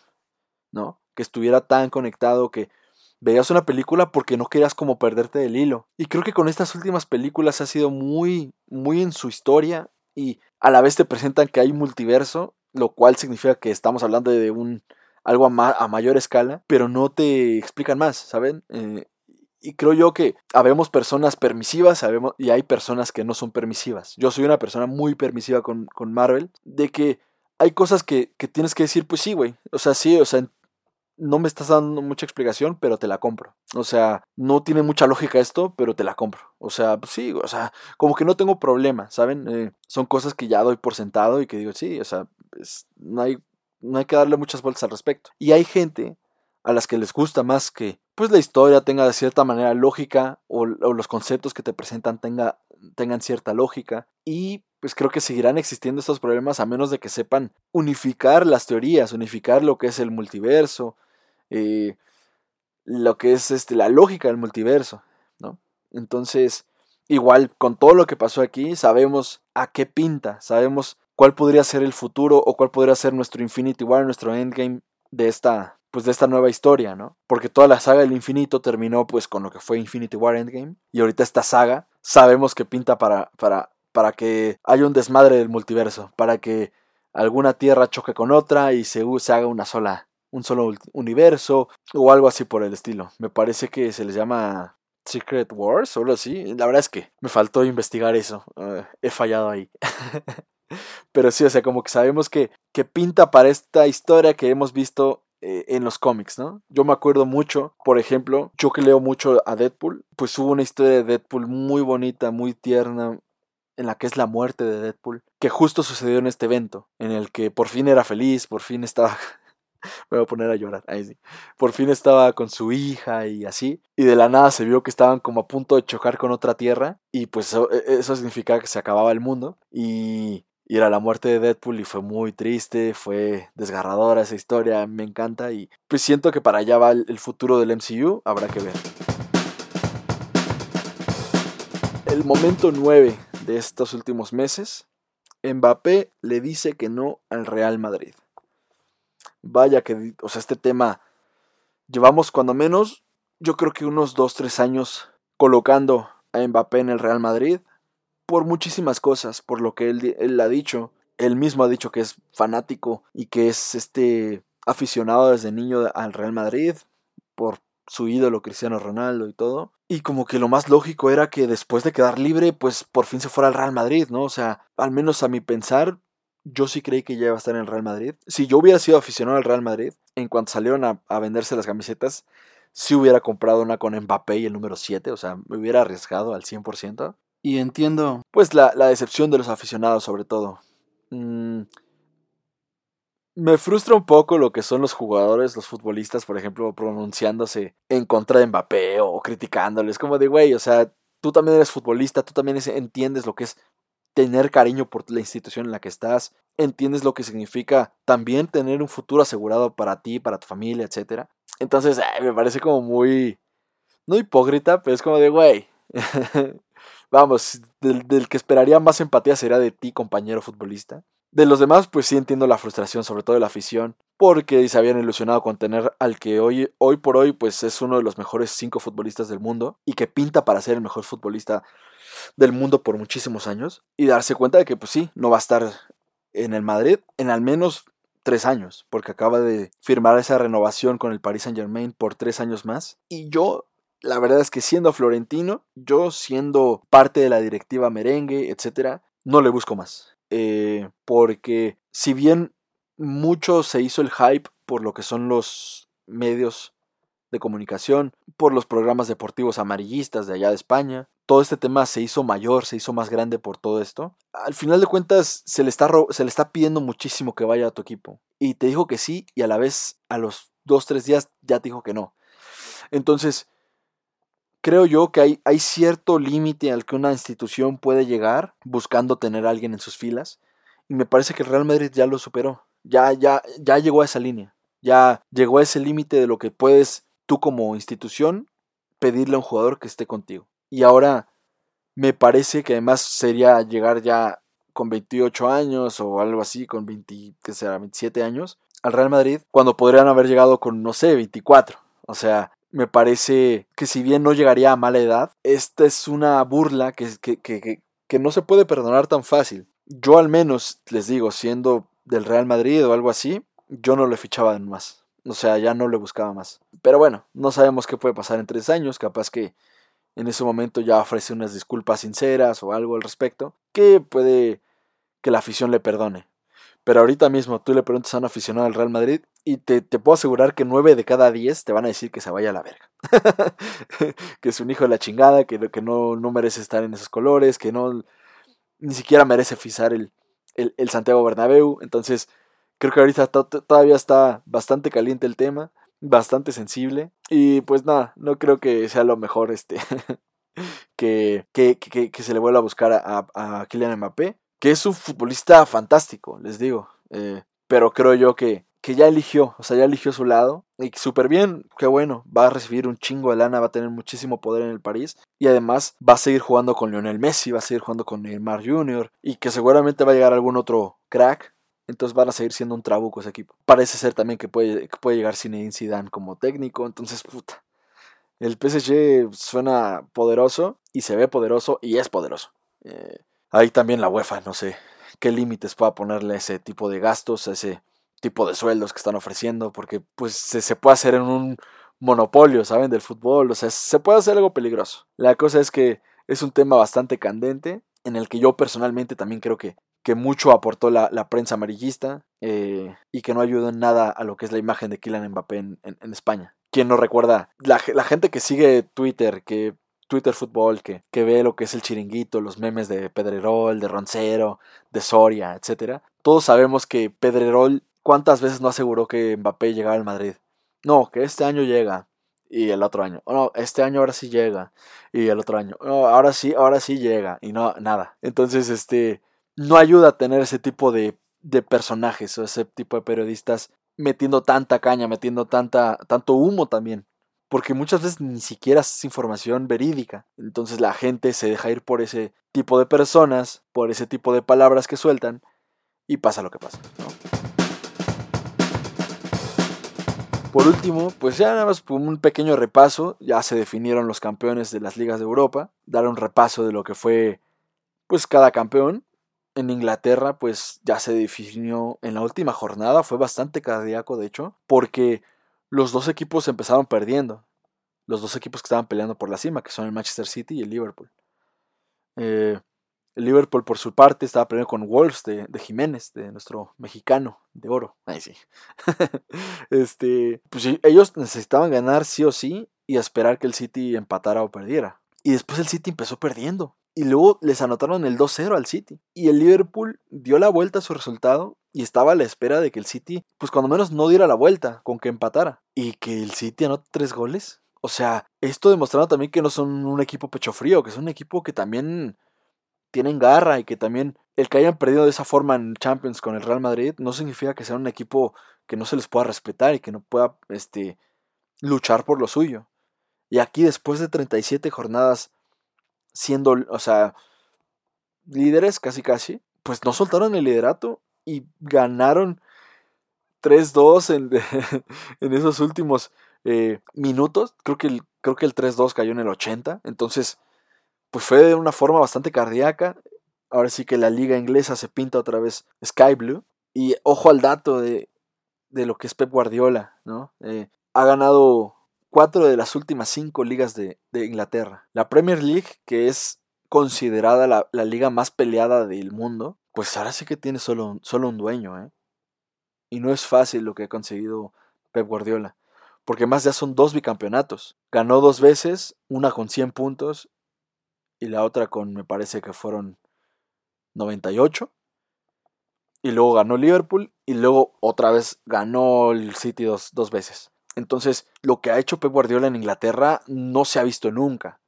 ¿no? Que estuviera tan conectado que veías una película porque no querías como perderte del hilo. Y creo que con estas últimas películas ha sido muy, muy en su historia y a la vez te presentan que hay multiverso, lo cual significa que estamos hablando de un algo a, mayor escala, pero no te explican más, ¿saben? Eh, y creo yo que habemos personas permisivas sabemos, y hay personas que no son permisivas. Yo soy una persona muy permisiva con, con Marvel, de que hay cosas que, que tienes que decir, pues sí, güey. O sea, sí, o sea, no me estás dando mucha explicación, pero te la compro. O sea, no tiene mucha lógica esto, pero te la compro. O sea, pues sí, o sea, como que no tengo problema, ¿saben? Eh, son cosas que ya doy por sentado y que digo, sí, o sea, no hay no hay que darle muchas vueltas al respecto. Y hay gente a las que les gusta más que pues la historia tenga de cierta manera lógica o, los conceptos que te presentan tenga, tengan cierta lógica y pues creo que seguirán existiendo estos problemas a menos de que sepan unificar las teorías, unificar lo que es el multiverso, eh, lo que es este, la lógica del multiverso, ¿no? Entonces, igual con todo lo que pasó aquí, sabemos a qué pinta, sabemos cuál podría ser el futuro o cuál podría ser nuestro Infinity War, nuestro Endgame de esta, pues de esta nueva historia, ¿no? Porque toda la saga del infinito terminó pues con lo que fue Infinity War Endgame y ahorita esta saga sabemos que pinta para, para, para que haya un desmadre del multiverso, para que alguna tierra choque con otra y se, se haga una sola, un solo universo o algo así por el estilo. Me parece que se les llama Secret Wars o algo así. La verdad es que me faltó investigar eso. Eh, he fallado ahí. <laughs> <laughs> Pero sí, o sea, como que sabemos que, que pinta para esta historia que hemos visto eh, en los cómics, ¿no? Yo me acuerdo mucho, por ejemplo, yo que leo mucho a Deadpool, pues hubo una historia de Deadpool muy bonita, muy tierna, en la que es la muerte de Deadpool, que justo sucedió en este evento, en el que por fin era feliz, por fin estaba... <laughs> me voy a poner a llorar, ahí sí. Por fin estaba con su hija y así, y de la nada se vio que estaban como a punto de chocar con otra tierra, y pues eso, e, eso significaba que se acababa el mundo, y y era la muerte de Deadpool y fue muy triste, fue desgarradora esa historia, me encanta y pues siento que para allá va el futuro del MCU, habrá que ver. El momento 9 de estos últimos meses, Mbappé le dice que no al Real Madrid. Vaya que, o sea, este tema llevamos cuando menos, yo creo que unos 2-3 años colocando a Mbappé en el Real Madrid por muchísimas cosas, por lo que él, él ha dicho. Él mismo ha dicho que es fanático y que es este aficionado desde niño al Real Madrid, por su ídolo Cristiano Ronaldo y todo. Y como que lo más lógico era que después de quedar libre, pues por fin se fuera al Real Madrid, ¿no? O sea, al menos a mi pensar, yo sí creí que ya iba a estar en el Real Madrid. Si yo hubiera sido aficionado al Real Madrid, en cuanto salieron a, a venderse las camisetas, sí hubiera comprado una con Mbappé y el número 7, o sea, me hubiera arriesgado al 100%. Y entiendo, pues, la, decepción de los aficionados, sobre todo. Mm, me frustra un poco lo que son los jugadores, los futbolistas, por ejemplo, pronunciándose en contra de Mbappé o criticándoles. Como de, güey, o sea, tú también eres futbolista, tú también entiendes lo que es tener cariño por la institución en la que estás, entiendes lo que significa también tener un futuro asegurado para ti, para tu familia, etc. Entonces, me parece como muy, no hipócrita, pero es como de, güey, <laughs> vamos, del, que esperaría más empatía sería de ti, compañero futbolista. De los demás, pues sí entiendo la frustración, sobre todo de la afición, porque se habían ilusionado con tener al que hoy, hoy por hoy, pues es uno de los mejores cinco futbolistas del mundo y que pinta para ser el mejor futbolista del mundo por muchísimos años y darse cuenta de que, pues sí, no va a estar en el Madrid en al menos tres años, porque acaba de firmar esa renovación con el Paris Saint Germain por tres años más. Y yo, la verdad es que siendo florentino, yo siendo parte de la directiva merengue, etcétera, no le busco más. Eh, porque si bien mucho se hizo el hype por lo que son los medios de comunicación, por los programas deportivos amarillistas de allá de España. Todo este tema se hizo mayor, se hizo más grande por todo esto. Al final de cuentas, se le está, se le está pidiendo muchísimo que vaya a tu equipo. Y te dijo que sí, y a la vez, a los dos, tres días, ya te dijo que no. Entonces, creo yo que hay, cierto límite al que una institución puede llegar buscando tener a alguien en sus filas. Y me parece que el Real Madrid ya lo superó. Ya, ya, ya llegó a esa línea. Ya llegó a ese límite de lo que puedes tú como institución pedirle a un jugador que esté contigo. Y ahora me parece que además sería llegar ya con 28 años o algo así, con 20, que será 27 años, al Real Madrid, cuando podrían haber llegado con, no sé, 24. O sea, me parece que si bien no llegaría a mala edad, esta es una burla que, que, que, que no se puede perdonar tan fácil. Yo al menos, les digo, siendo del Real Madrid o algo así, yo no le fichaba más. O sea, ya no le buscaba más. Pero bueno, no sabemos qué puede pasar en tres años. Capaz que en ese momento ya ofrece unas disculpas sinceras o algo al respecto. Que puede que la afición le perdone. Pero ahorita mismo tú le preguntas a un aficionado al Real Madrid y te, puedo asegurar que nueve de cada diez te van a decir que se vaya a la verga. <laughs> que es un hijo de la chingada, que, que no, no merece estar en esos colores, que no ni siquiera merece pisar el, el, Santiago Bernabéu. Entonces, Creo que ahorita todavía está bastante caliente el tema, bastante sensible. Y pues nada, no creo que sea lo mejor este <laughs> que, que, que, se le vuelva a buscar a, a, Kylian Mbappé, que es un futbolista fantástico, les digo. Eh, pero creo yo que, que ya eligió, o sea, ya eligió su lado. Y súper bien, qué bueno. Va a recibir un chingo de lana, va a tener muchísimo poder en el París. Y además va a seguir jugando con Lionel Messi, va a seguir jugando con Neymar Jr. Y que seguramente va a llegar algún otro crack entonces van a seguir siendo un trabuco ese equipo. Parece ser también que puede, que puede llegar Zinedine Zidane como técnico. Entonces, puta. El PSG suena poderoso y se ve poderoso y es poderoso. Eh, ahí también la UEFA, no sé qué límites pueda ponerle a ese tipo de gastos, a ese tipo de sueldos que están ofreciendo, porque pues se, puede hacer en un monopolio, ¿saben? Del fútbol, o sea, se puede hacer algo peligroso. La cosa es que es un tema bastante candente, en el que yo personalmente también creo que que mucho aportó la, prensa amarillista eh, y que no ayudó en nada a lo que es la imagen de Kylian Mbappé en, España. ¿Quién no recuerda? La, gente que sigue Twitter, que Twitter Fútbol, que, que, ve lo que es el chiringuito, los memes de Pedrerol, de Roncero, de Soria, etc. Todos sabemos que Pedrerol, ¿cuántas veces no aseguró que Mbappé llegaba al Madrid? No, que este año llega. Y el otro año. no, este año ahora sí llega. Y el otro año. No, ahora sí, ahora sí llega. Y no, nada. Entonces, este no ayuda a tener ese tipo de, de personajes o ese tipo de periodistas metiendo tanta caña, metiendo tanta, tanto humo también. Porque muchas veces ni siquiera es información verídica. Entonces la gente se deja ir por ese tipo de personas, por ese tipo de palabras que sueltan, y pasa lo que pasa. Por último, pues ya nada más un pequeño repaso, ya se definieron los campeones de las ligas de Europa, dar un repaso de lo que fue pues cada campeón, en Inglaterra, pues ya se definió en la última jornada, fue bastante cardíaco de hecho, porque los dos equipos empezaron perdiendo. Los dos equipos que estaban peleando por la cima, que son el Manchester City y el Liverpool. Eh, el Liverpool, por su parte, estaba peleando con Wolves de, Jiménez, de nuestro mexicano de oro. Ahí sí. <laughs> este, pues ellos necesitaban ganar sí o sí y esperar que el City empatara o perdiera. Y después el City empezó perdiendo. Y luego les anotaron el 2-0 al City. Y el Liverpool dio la vuelta a su resultado y estaba a la espera de que el City, pues cuando menos no diera la vuelta, con que empatara. Y que el City anote tres goles. O sea, esto demostrando también que no son un equipo pecho frío, que es un equipo que también tienen garra y que también el que hayan perdido de esa forma en Champions con el Real Madrid no significa que sea un equipo que no se les pueda respetar y que no pueda este, luchar por lo suyo. Y aquí después de 37 jornadas siendo, o sea, líderes casi casi, pues no soltaron el liderato y ganaron 3-2 en, <laughs> en, esos últimos eh, minutos. Creo que el, creo que el 3-2 cayó en el 80. Entonces, pues fue de una forma bastante cardíaca. Ahora sí que la liga inglesa se pinta otra vez Sky Blue. Y ojo al dato de de lo que es Pep Guardiola, ¿no? Eh, ha ganado cuatro de las últimas cinco ligas de, Inglaterra. La Premier League, que es considerada la, liga más peleada del mundo, pues ahora sí que tiene solo, solo un dueño, ¿eh? Y no es fácil lo que ha conseguido Pep Guardiola, porque más ya son dos bicampeonatos. Ganó dos veces, una con 100 puntos y la otra con, me parece que fueron 98 y luego ganó Liverpool y luego otra vez ganó el City dos, dos veces. Entonces, lo que ha hecho Pep Guardiola en Inglaterra no se ha visto nunca.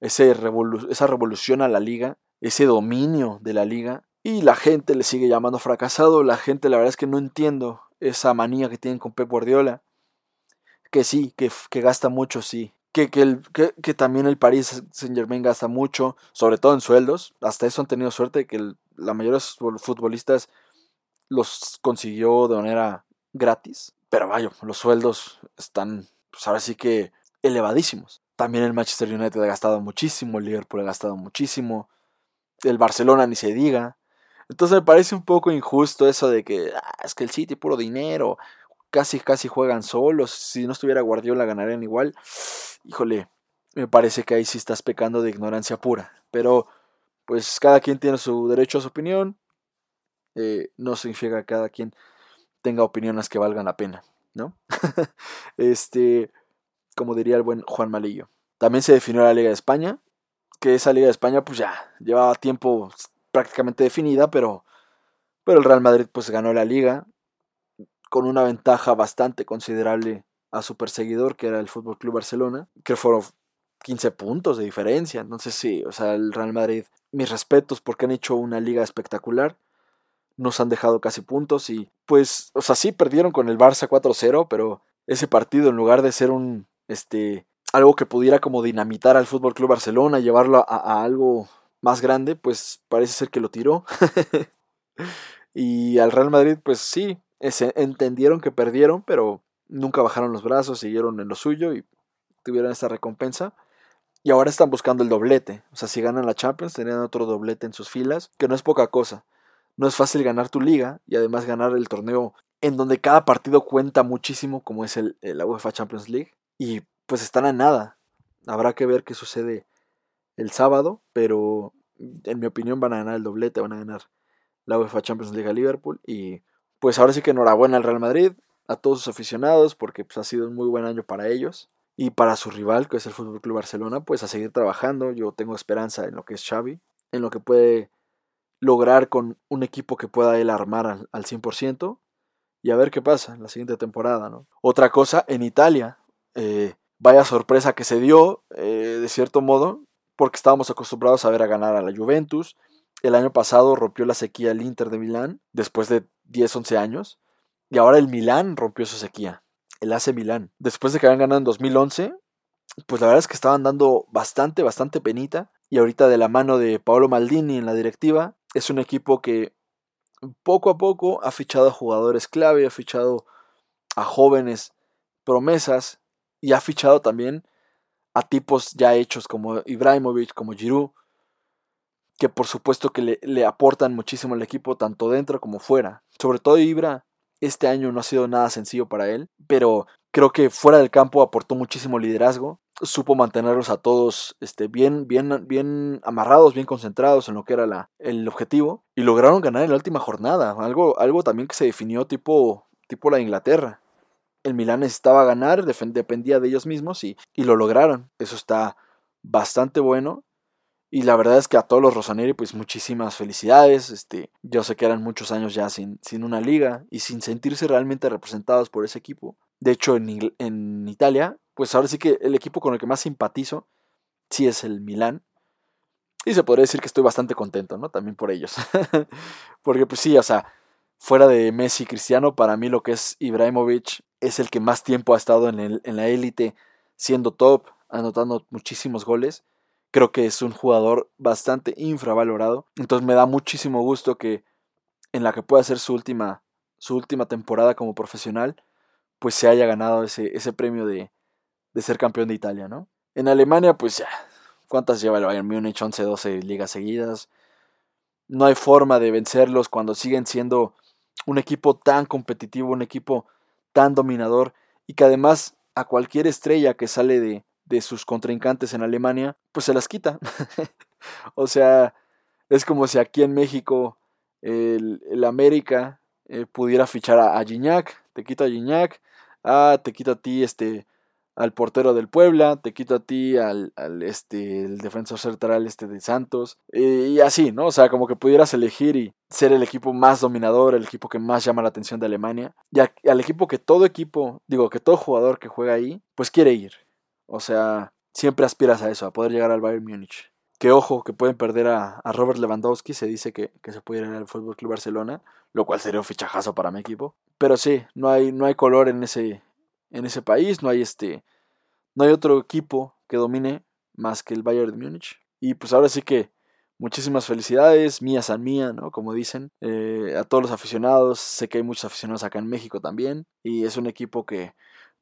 esa revolución a la liga, ese dominio de la liga, y la gente le sigue llamando fracasado. La gente, la verdad es que no entiendo esa manía que tienen con Pep Guardiola. Que sí, que, gasta mucho, sí. Que, que, también el Paris Saint Germain gasta mucho, sobre todo en sueldos. Hasta eso han tenido suerte que la mayoría de futbolistas los consiguió de manera gratis. Pero vaya, los sueldos están, pues ahora sí que elevadísimos. También el Manchester United ha gastado muchísimo, el Liverpool ha gastado muchísimo, el Barcelona ni se diga. Entonces me parece un poco injusto eso de que ah, es que el City puro dinero, casi casi juegan solos, si no estuviera Guardiola ganarían igual. Híjole, me parece que ahí sí estás pecando de ignorancia pura. Pero pues cada quien tiene su derecho a su opinión. Eh, no significa que cada quien tenga opiniones que valgan la pena, ¿no? <laughs> este, como diría el buen Juan Malillo. También se definió la Liga de España, que esa Liga de España pues ya llevaba tiempo prácticamente definida, pero, pero el Real Madrid pues ganó la liga con una ventaja bastante considerable a su perseguidor, que era el Fútbol Club Barcelona, que fueron 15 puntos de diferencia. Entonces sí, o sea, el Real Madrid, mis respetos porque han hecho una liga espectacular nos han dejado casi puntos y pues, o sea, sí perdieron con el Barça 4-0, pero ese partido en lugar de ser un, este, algo que pudiera como dinamitar al Fútbol Club Barcelona, llevarlo a, algo más grande, pues parece ser que lo tiró. <laughs> y al Real Madrid, pues sí, entendieron que perdieron, pero nunca bajaron los brazos, siguieron en lo suyo y tuvieron esta recompensa. Y ahora están buscando el doblete. O sea, si ganan la Champions, tendrían otro doblete en sus filas, que no es poca cosa. No es fácil ganar tu liga y además ganar el torneo en donde cada partido cuenta muchísimo, como es el, la UEFA Champions League. Y pues están a nada. Habrá que ver qué sucede el sábado, pero en mi opinión van a ganar el doblete, van a ganar la UEFA Champions League a Liverpool. Y pues ahora sí que enhorabuena al Real Madrid, a todos sus aficionados, porque pues, ha sido un muy buen año para ellos. Y para su rival, que es el Fútbol Club Barcelona, pues a seguir trabajando. Yo tengo esperanza en lo que es Xavi, en lo que puede lograr con un equipo que pueda él armar al, al 100% y a ver qué pasa en la siguiente temporada. Otra cosa, en Italia, eh, vaya sorpresa que se dio, eh, de cierto modo, porque estábamos acostumbrados a ver a ganar a la Juventus. El año pasado rompió la sequía el Inter de Milán, después de 10, 11 años, y ahora el Milán rompió su sequía, el AC Milán. Después de que habían ganado en 2011, pues la verdad es que estaban dando bastante, bastante penita, y ahorita de la mano de Paolo Maldini en la directiva, es un equipo que poco a poco ha fichado a jugadores clave, ha fichado a jóvenes promesas y ha fichado también a tipos ya hechos como Ibrahimovic, como Giroud, que por supuesto que le, aportan muchísimo al equipo tanto dentro como fuera. Sobre todo Ibra, este año no ha sido nada sencillo para él, pero creo que fuera del campo aportó muchísimo liderazgo, supo mantenerlos a todos este, bien, bien, bien amarrados, bien concentrados en lo que era la, el objetivo y lograron ganar en la última jornada, algo, algo también que se definió tipo, tipo la Inglaterra. El Milán necesitaba ganar, dependía de ellos mismos y, y lo lograron. Eso está bastante bueno. Y la verdad es que a todos los Rosaneri, pues muchísimas felicidades. Este, yo sé que eran muchos años ya sin, sin una liga y sin sentirse realmente representados por ese equipo. De hecho, en, en Italia pues ahora sí que el equipo con el que más simpatizo sí es el Milán. Y se podría decir que estoy bastante contento, ¿no? También por ellos. <laughs> Porque pues sí, o sea, fuera de Messi y Cristiano, para mí lo que es Ibrahimovic es el que más tiempo ha estado en, el, en la élite, siendo top, anotando muchísimos goles. Creo que es un jugador bastante infravalorado. Entonces me da muchísimo gusto que en la que pueda ser su última, su última temporada como profesional, pues se haya ganado ese, ese premio de, de ser campeón de Italia, ¿no? En Alemania, pues ya, ¿cuántas lleva el Bayern Múnich? 11, 12 ligas seguidas. No hay forma de vencerlos cuando siguen siendo un equipo tan competitivo, un equipo tan dominador y que además a cualquier estrella que sale de, de sus contrincantes en Alemania, pues se las quita. <laughs> o sea, es como si aquí en México el, el América eh, pudiera fichar a, a Gignac, te quita a Gignac, ah, te quita a ti este al portero del Puebla, te quito a ti al, al este, el defensor central este de Santos, y así, ¿no? O sea, como que pudieras elegir y ser el equipo más dominador, el equipo que más llama la atención de Alemania, y al equipo que todo equipo, digo, que todo jugador que juega ahí, pues quiere ir. O sea, siempre aspiras a eso, a poder llegar al Bayern Múnich. Que ojo, que pueden perder a, a Robert Lewandowski, se dice que, que se puede ir al Fútbol Club Barcelona, lo cual sería un fichajazo para mi equipo. Pero sí, no hay, no hay color en ese, en ese país, no hay este no hay otro equipo que domine más que el Bayern de Múnich. Y pues ahora sí que muchísimas felicidades, mía san mía, ¿no? Como dicen, eh, a todos los aficionados, sé que hay muchos aficionados acá en México también, y es un equipo que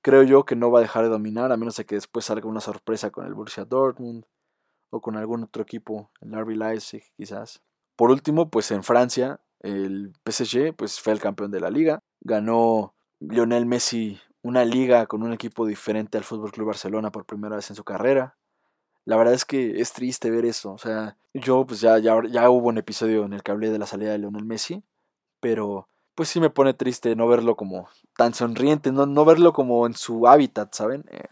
creo yo que no va a dejar de dominar, a menos de que después salga una sorpresa con el Borussia Dortmund o con algún otro equipo, el RB Leipzig quizás. Por último, pues en Francia, el PSG pues fue el campeón de la liga, ganó Lionel Messi una liga con un equipo diferente al Fútbol Club Barcelona por primera vez en su carrera. La verdad es que es triste ver eso. O sea, yo pues ya, ya, ya hubo un episodio en el que hablé de la salida de Lionel Messi, pero pues sí me pone triste no verlo como tan sonriente, no, no verlo como en su hábitat, ¿saben? Eh,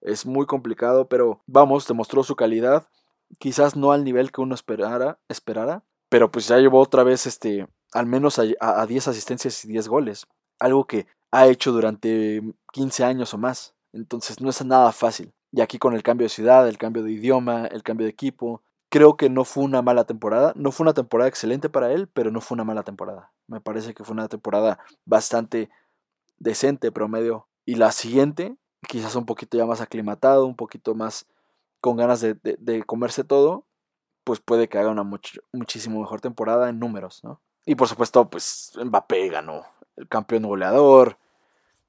es muy complicado, pero vamos, demostró su calidad. Quizás no al nivel que uno esperara, esperara pero pues ya llevó otra vez este, al menos a, a 10 asistencias y 10 goles. Algo que ha hecho durante 15 años o más. Entonces no es nada fácil. Y aquí con el cambio de ciudad, el cambio de idioma, el cambio de equipo, creo que no fue una mala temporada. No fue una temporada excelente para él, pero no fue una mala temporada. Me parece que fue una temporada bastante decente, promedio. Y la siguiente, quizás un poquito ya más aclimatado, un poquito más con ganas de, comerse todo, pues puede que haga una muchísimo mejor temporada en números, ¿no? Y por supuesto, pues Mbappé ganó el campeón goleador,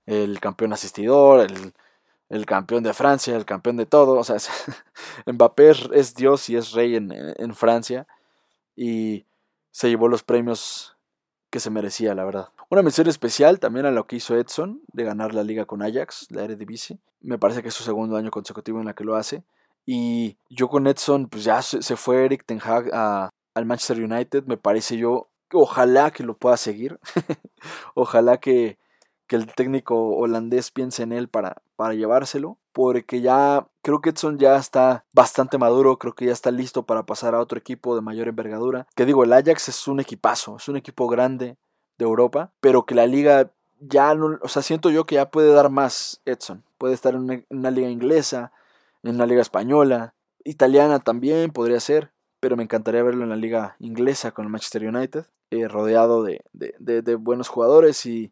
el campeón asistidor, el, el, campeón de Francia, el campeón de todo. O sea, <laughs> Mbappé es, Dios y es rey en, en, Francia y se llevó los premios que se merecía, la verdad. Una mención especial también a lo que hizo Edson de ganar la liga con Ajax, la Eredivisie. Me parece que es su segundo año consecutivo en la que lo hace. Y yo con Edson, pues ya se, fue Eric Ten Hag a, al Manchester United. Me parece yo, ojalá que lo pueda seguir. <laughs> ojalá que, que el técnico holandés piense en él para, para llevárselo, porque ya creo que Edson ya está bastante maduro, creo que ya está listo para pasar a otro equipo de mayor envergadura. Que digo, el Ajax es un equipazo, es un equipo grande de Europa, pero que la liga ya no, o sea, siento yo que ya puede dar más Edson, puede estar en una, liga inglesa, en una liga española, italiana también podría ser, pero me encantaría verlo en la liga inglesa con el Manchester United, eh, rodeado de, de, de buenos jugadores y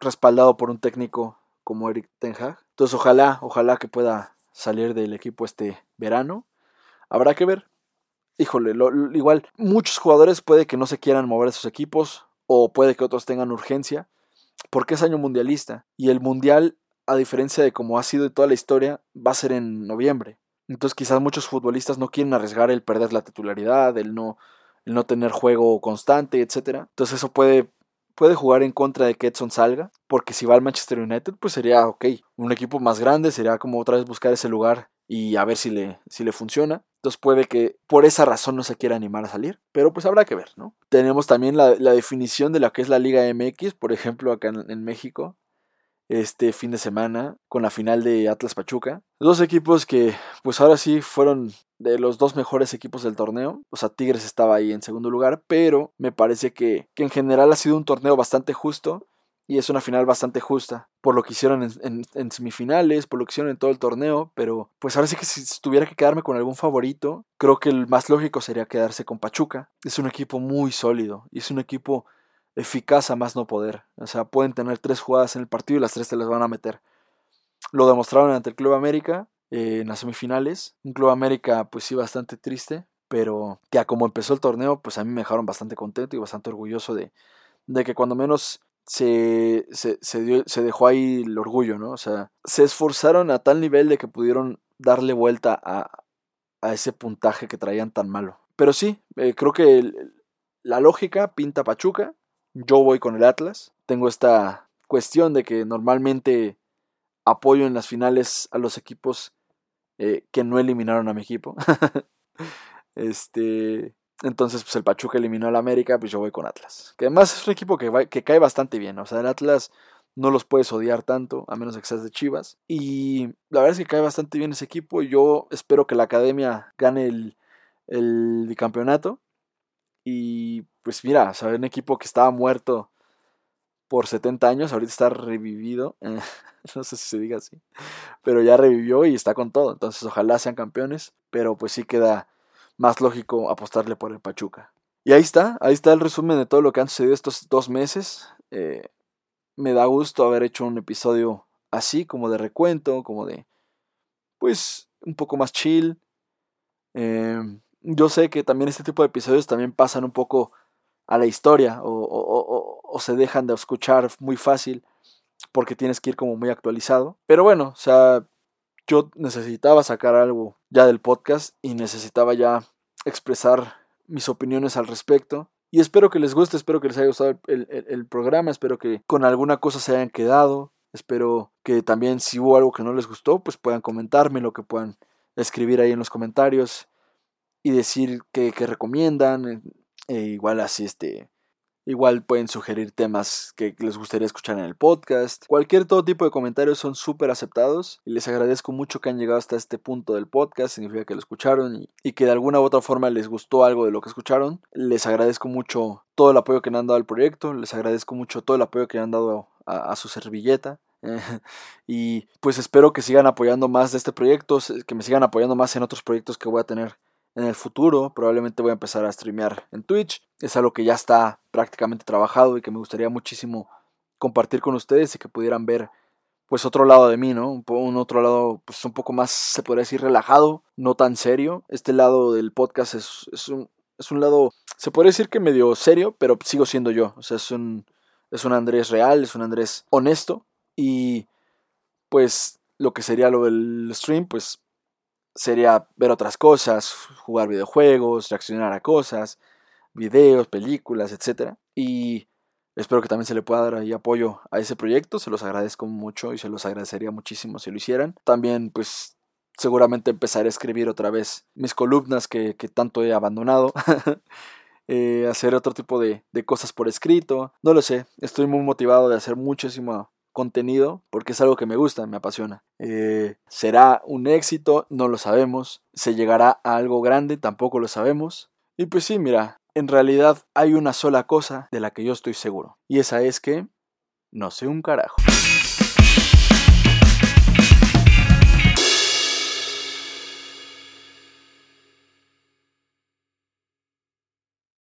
respaldado por un técnico como Eric Ten Hag. Entonces ojalá, ojalá que pueda salir del equipo este verano. Habrá que ver. Híjole, igual muchos jugadores puede que no se quieran mover de sus equipos o puede que otros tengan urgencia porque es año mundialista y el mundial a diferencia de como ha sido de toda la historia va a ser en noviembre. Entonces quizás muchos futbolistas no quieren arriesgar el perder la titularidad, el no, el no tener juego constante, etc. Entonces eso puede puede jugar en contra de que Edson salga, porque si va al Manchester United, pues sería, ok, un equipo más grande, sería como otra vez buscar ese lugar y a ver si le, si le funciona. Entonces puede que por esa razón no se quiera animar a salir, pero pues habrá que ver, ¿no? Tenemos también la, definición de lo que es la Liga MX, por ejemplo, acá en México, este fin de semana con la final de Atlas Pachuca. Dos equipos que pues ahora sí fueron de los dos mejores equipos del torneo. O sea, Tigres estaba ahí en segundo lugar, pero me parece que, que en general ha sido un torneo bastante justo y es una final bastante justa por lo que hicieron en, en, semifinales, por lo que hicieron en todo el torneo, pero pues ahora sí que si tuviera que quedarme con algún favorito, creo que el más lógico sería quedarse con Pachuca. Es un equipo muy sólido y es un equipo eficaz a más no poder. O sea, pueden tener tres jugadas en el partido y las tres te las van a meter. Lo demostraron ante el Club América eh, en las semifinales. Un Club América, pues sí, bastante triste, pero ya como empezó el torneo, pues a mí me dejaron bastante contento y bastante orgulloso de, de que cuando menos se, se, se, dio, se dejó ahí el orgullo, ¿no? O sea, se esforzaron a tal nivel de que pudieron darle vuelta a, a ese puntaje que traían tan malo. Pero sí, eh, creo que la lógica pinta Pachuca yo voy con el Atlas. Tengo esta cuestión de que normalmente apoyo en las finales a los equipos eh, que no eliminaron a mi equipo. <laughs> este, entonces, pues el Pachuca eliminó al América, pues yo voy con Atlas. Que además es un equipo que, cae bastante bien. O sea, el Atlas no los puedes odiar tanto, a menos que seas de Chivas. Y la verdad es que cae bastante bien ese equipo. Yo espero que la academia gane el, el bicampeonato. Y pues mira, o un equipo que estaba muerto por 70 años, ahorita está revivido. <laughs> no sé si se diga así. Pero ya revivió y está con todo. Entonces ojalá sean campeones. Pero pues sí queda más lógico apostarle por el Pachuca. Y ahí está, ahí está el resumen de todo lo que han sucedido estos dos meses. Eh, me da gusto haber hecho un episodio así, como de recuento, como de, pues, un poco más chill. Em, yo sé que también este tipo de episodios también pasan un poco a la historia o, se dejan de escuchar muy fácil porque tienes que ir como muy actualizado. Pero bueno, o sea, yo necesitaba sacar algo ya del podcast y necesitaba ya expresar mis opiniones al respecto. Y espero que les guste, espero que les haya gustado el, programa, espero que con alguna cosa se hayan quedado, espero que también si hubo algo que no les gustó, pues puedan comentarme, lo que puedan escribir ahí en los comentarios y decir que, recomiendan, e igual así este, Igual pueden sugerir temas que les gustaría escuchar en el podcast. Cualquier todo tipo de comentarios son súper aceptados y les agradezco mucho que han llegado hasta este punto del podcast. Significa que lo escucharon y, que de alguna u otra forma les gustó algo de lo que escucharon. Les agradezco mucho todo el apoyo que me han dado al proyecto. Les agradezco mucho todo el apoyo que han dado a, su servilleta. <laughs> y pues espero que sigan apoyando más de este proyecto, que me sigan apoyando más en otros proyectos que voy a tener en el futuro. Probablemente voy a empezar a streamear en Twitch. Es algo que ya está prácticamente trabajado y que me gustaría muchísimo compartir con ustedes y que pudieran ver pues otro lado de mí, ¿no? Un, otro lado pues un poco más, se podría decir, relajado, no tan serio. Este lado del podcast es, es, un, es un lado, se podría decir que medio serio, pero sigo siendo yo. O sea, es un, es un Andrés real, es un Andrés honesto y pues lo que sería lo del stream, pues sería ver otras cosas, jugar videojuegos, reaccionar a cosas, videos, películas, etc. Y espero que también se le pueda dar ahí apoyo a ese proyecto, se los agradezco mucho y se los agradecería muchísimo si lo hicieran. También pues seguramente empezaré a escribir otra vez mis columnas que, tanto he abandonado. <laughs> Eh, hacer otro tipo de, de, cosas por escrito. No lo sé, estoy muy motivado de hacer muchísimo contenido porque es algo que me gusta, me apasiona. Eh, ¿Será un éxito? No lo sabemos. ¿Se llegará a algo grande? Tampoco lo sabemos. Y pues sí, mira, en realidad hay una sola cosa de la que yo estoy seguro. Y esa es que no sé un carajo.